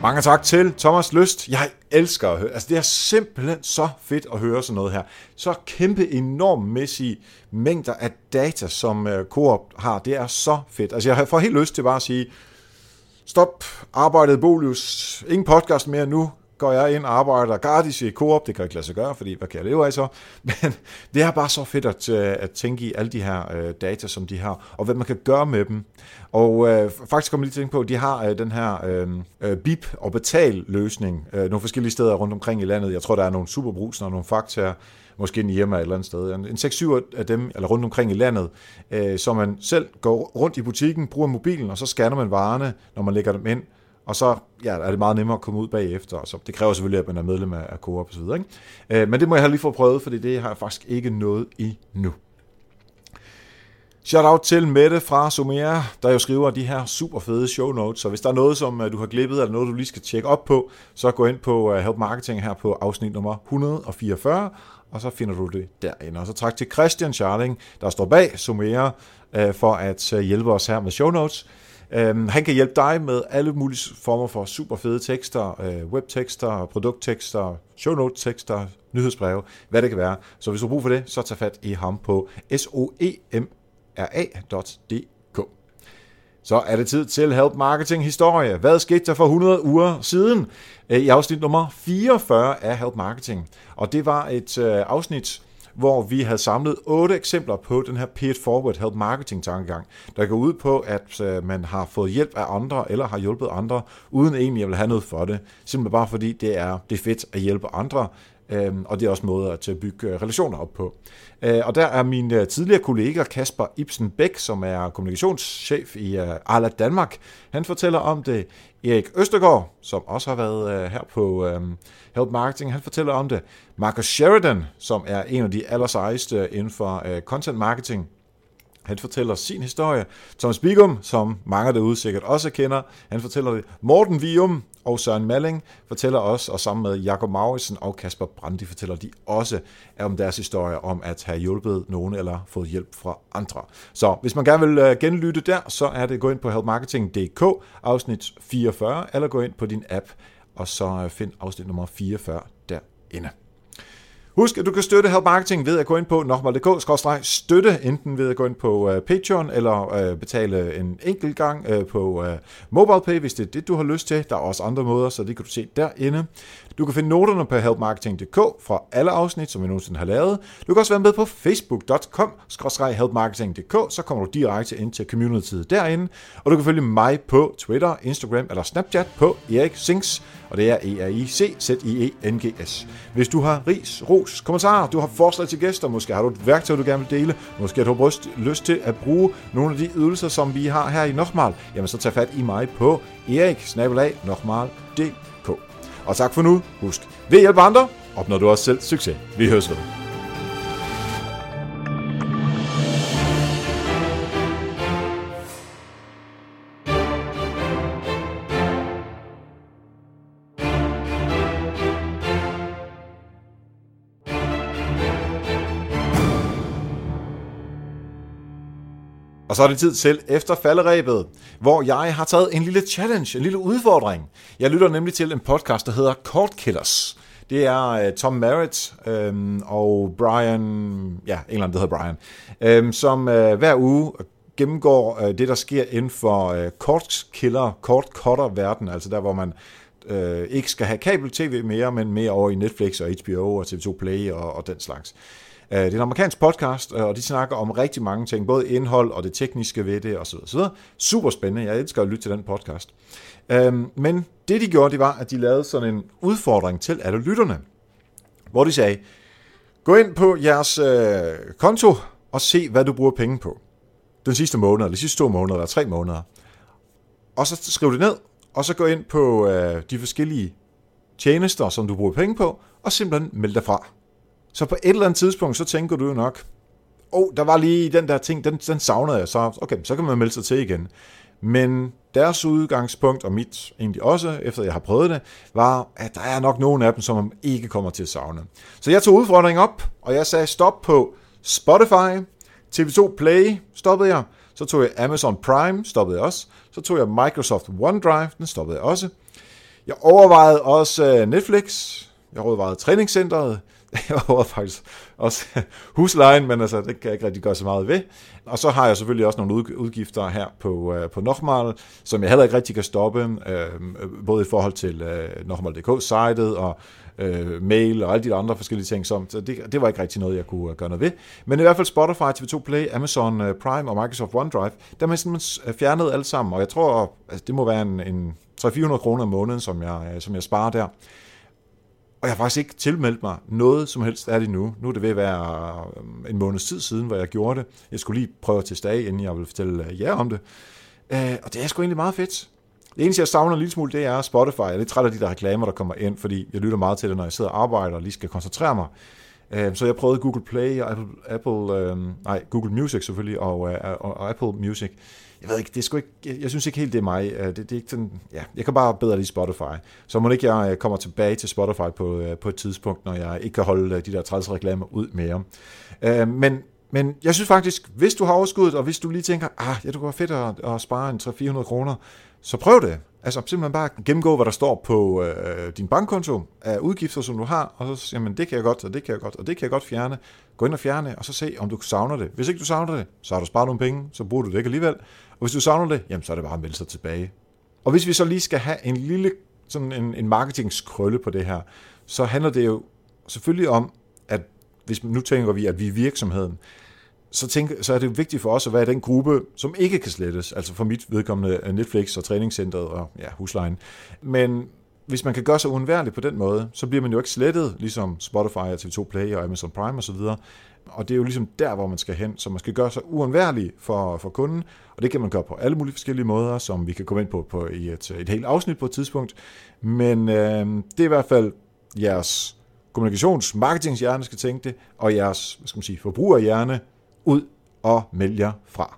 [SPEAKER 2] Mange tak til Thomas Lyst. Jeg elsker at høre. Altså, det er simpelthen så fedt at høre sådan noget her. Så kæmpe enormmæssige mængder af data, som øh, Coop har. Det er så fedt. Altså, jeg får helt lyst til bare at sige, stop arbejdet Bolius. Ingen podcast mere nu går jeg ind og arbejder gratis i Coop. Det kan jeg ikke lade sig gøre, fordi hvad kan jeg leve af så? [laughs] Men det er bare så fedt at, øh, at tænke i alle de her øh, data, som de har, og hvad man kan gøre med dem. Og øh, faktisk kommer jeg lige til at tænke på, at de har øh, den her øhm, øh, BIP og betal løsning øh, nogle forskellige steder rundt omkring i landet. Jeg tror, der er nogle superbrusner og nogle fakta måske en hjemme et eller andet sted. En 6-7 af dem, eller rundt omkring i landet, øh, så man selv går rundt i butikken, bruger mobilen, og så scanner man varerne, når man lægger dem ind, og så ja, er det meget nemmere at komme ud bagefter. Så det kræver selvfølgelig, at man er medlem af Coop og så videre. Ikke? Øh, men det må jeg have lige få prøvet, fordi det har jeg faktisk ikke nået endnu. Shout out til Mette fra Sumera, der jo skriver de her super fede show notes. Så hvis der er noget, som øh, du har glippet, eller noget, du lige skal tjekke op på, så gå ind på øh, Help Marketing her på afsnit nummer 144, og så finder du det derinde. Og så tak til Christian Charling, der står bag Sumera, øh, for at hjælpe os her med show notes. Øhm, han kan hjælpe dig med alle mulige former for super fede tekster, øh, webtekster, produkttekster, show notes tekster, nyhedsbreve, hvad det kan være. Så hvis du har brug for det, så tag fat i ham på soemra.dk. Så er det tid til Help Marketing Historie. Hvad skete der for 100 uger siden? Øh, I afsnit nummer 44 af Help Marketing. Og det var et øh, afsnit, hvor vi havde samlet otte eksempler på den her Peer Forward Help Marketing tankegang, der går ud på, at øh, man har fået hjælp af andre, eller har hjulpet andre, uden egentlig at have noget for det. Simpelthen bare fordi det er, det er fedt at hjælpe andre, Øhm, og det er også måder til at øh, bygge øh, relationer op på. Øh, og der er min øh, tidligere kollega Kasper Ibsen Bæk, som er kommunikationschef i Arla Danmark. Han fortæller om det. Erik Østergaard, som også har været her på øhm, Help Marketing, han fortæller om det. Marcus Sheridan, som er en af de allersejeste inden for content marketing, han fortæller sin historie. Thomas Bigum, som mange derude sikkert også kender, han fortæller det. Morten Vium og Søren Malling fortæller også, og sammen med Jakob Maurisen og Kasper Brandi fortæller de også om deres historie om at have hjulpet nogen eller fået hjælp fra andre. Så hvis man gerne vil øh, genlytte der, så er det gå ind på helpmarketing.dk afsnit 44, eller gå ind på din app, og så øh, find afsnit nummer 44 derinde. Husk, at du kan støtte Help Marketing ved at gå ind på nokmal.dk-støtte, enten ved at gå ind på uh, Patreon eller uh, betale en enkelt gang uh, på uh, MobilePay, hvis det er det, du har lyst til. Der er også andre måder, så det kan du se derinde. Du kan finde noterne på helpmarketing.dk fra alle afsnit, som vi nogensinde har lavet. Du kan også være med på facebook.com-helpmarketing.dk, så kommer du direkte ind til communityet derinde. Og du kan følge mig på Twitter, Instagram eller Snapchat på Erik Sings, og det er E-R-I-C-Z-I-E-N-G-S. Hvis du har ris, ros, kommentarer, du har forslag til gæster, måske har du et værktøj, du gerne vil dele, måske har du lyst til at bruge nogle af de ydelser, som vi har her i Nochmal, jamen så tag fat i mig på erik og tak for nu. Husk, ved at hjælpe andre, opnår du også selv succes. Vi høres ved. Og så er det tid til efter falderæbet, hvor jeg har taget en lille challenge, en lille udfordring. Jeg lytter nemlig til en podcast, der hedder Court Killers. Det er uh, Tom Merritt øhm, og Brian, ja, en eller anden, der hedder Brian, øhm, som øh, hver uge gennemgår øh, det, der sker inden for øh, kortkiller, cutter verden, altså der, hvor man øh, ikke skal have kabel-tv mere, men mere over i Netflix og HBO og TV2 Play og, og den slags. Øh, det er en amerikansk podcast, øh, og de snakker om rigtig mange ting, både indhold og det tekniske ved det osv. osv. Super spændende, jeg elsker at lytte til den podcast. Øhm, men det de gjorde, det var, at de lavede sådan en udfordring til alle lytterne, hvor de sagde, gå ind på jeres øh, konto og se, hvad du bruger penge på. Den sidste måned, eller de sidste to måneder, eller tre måneder. Og så skriv det ned, og så gå ind på øh, de forskellige tjenester, som du bruger penge på, og simpelthen meld dig fra. Så på et eller andet tidspunkt, så tænker du jo nok, åh, oh, der var lige den der ting, den, den savnede jeg, så okay, så kan man melde sig til igen. Men deres udgangspunkt, og mit egentlig også, efter jeg har prøvet det, var, at der er nok nogen af dem, som man ikke kommer til at savne. Så jeg tog udfordringen op, og jeg sagde stop på Spotify, TV2 Play stoppede jeg, så tog jeg Amazon Prime, stoppede jeg også, så tog jeg Microsoft OneDrive, den stoppede jeg også. Jeg overvejede også øh, Netflix, jeg overvejede træningscenteret, [laughs] jeg overvejede faktisk også huslejen, men altså, det kan jeg ikke rigtig gøre så meget ved. Og så har jeg selvfølgelig også nogle udgifter her på, øh, på Nochmal, som jeg heller ikke rigtig kan stoppe, øhm, øh, både i forhold til øh, uh, Nochmal.dk-sitet og øh, mail og alle de andre forskellige ting. Som, så det, det var ikke rigtig noget, jeg kunne gøre noget ved. Men i hvert fald Spotify, TV2 Play, Amazon Prime og Microsoft OneDrive, der har man simpelthen fjernet alle sammen, og jeg tror, altså, det må være en, en 300-400 kroner om måneden, som jeg, som jeg sparer der. Og jeg har faktisk ikke tilmeldt mig noget som helst af det nu. Nu er det ved at være øh, en måneds tid siden, hvor jeg gjorde det. Jeg skulle lige prøve at teste af, inden jeg vil fortælle øh, jer om det. Øh, og det er sgu egentlig meget fedt. Det eneste, jeg savner en lille smule, det er Spotify. Jeg er lidt træt af de der reklamer, der kommer ind, fordi jeg lytter meget til det, når jeg sidder og arbejder og lige skal koncentrere mig. Øhm, så jeg prøvede Google Play og Apple, Apple øhm, nej, Google Music selvfølgelig, og, øh, og, og Apple Music jeg ved ikke, det er sgu ikke, jeg, jeg synes ikke helt, det er mig. Øh, det, det er ikke sådan, ja, jeg kan bare bedre lide Spotify. Så må ikke jeg kommer tilbage til Spotify på, øh, på et tidspunkt, når jeg ikke kan holde de der 30 reklamer ud mere. Men, men jeg synes faktisk, hvis du har overskuddet, og hvis du lige tænker, ah, ja, det kunne være fedt at, at spare en 300-400 kroner, så prøv det. Altså simpelthen bare gennemgå, hvad der står på øh, din bankkonto af udgifter, som du har, og så siger jamen det kan jeg godt, og det kan jeg godt, og det kan jeg godt fjerne. Gå ind og fjerne, og så se, om du savner det. Hvis ikke du savner det, så har du sparet nogle penge, så bruger du det ikke alligevel. Og hvis du savner det, jamen så er det bare at melde sig tilbage. Og hvis vi så lige skal have en lille sådan en, en marketingskrølle på det her, så handler det jo selvfølgelig om, at hvis nu tænker vi, at vi er virksomheden, så, tænk, så er det vigtigt for os at være den gruppe, som ikke kan slettes. Altså for mit vedkommende Netflix og træningscentret og ja, huslejen. Men hvis man kan gøre sig uundværlig på den måde, så bliver man jo ikke slettet, ligesom Spotify og TV2 Play og Amazon Prime osv. Og det er jo ligesom der, hvor man skal hen. Så man skal gøre sig uundværlig for, for kunden, og det kan man gøre på alle mulige forskellige måder, som vi kan komme ind på, på i et, et helt afsnit på et tidspunkt. Men øh, det er i hvert fald jeres kommunikations- marketingshjerne skal tænke det, og jeres hvad skal man sige, forbrugerhjerne ud og meld jer fra.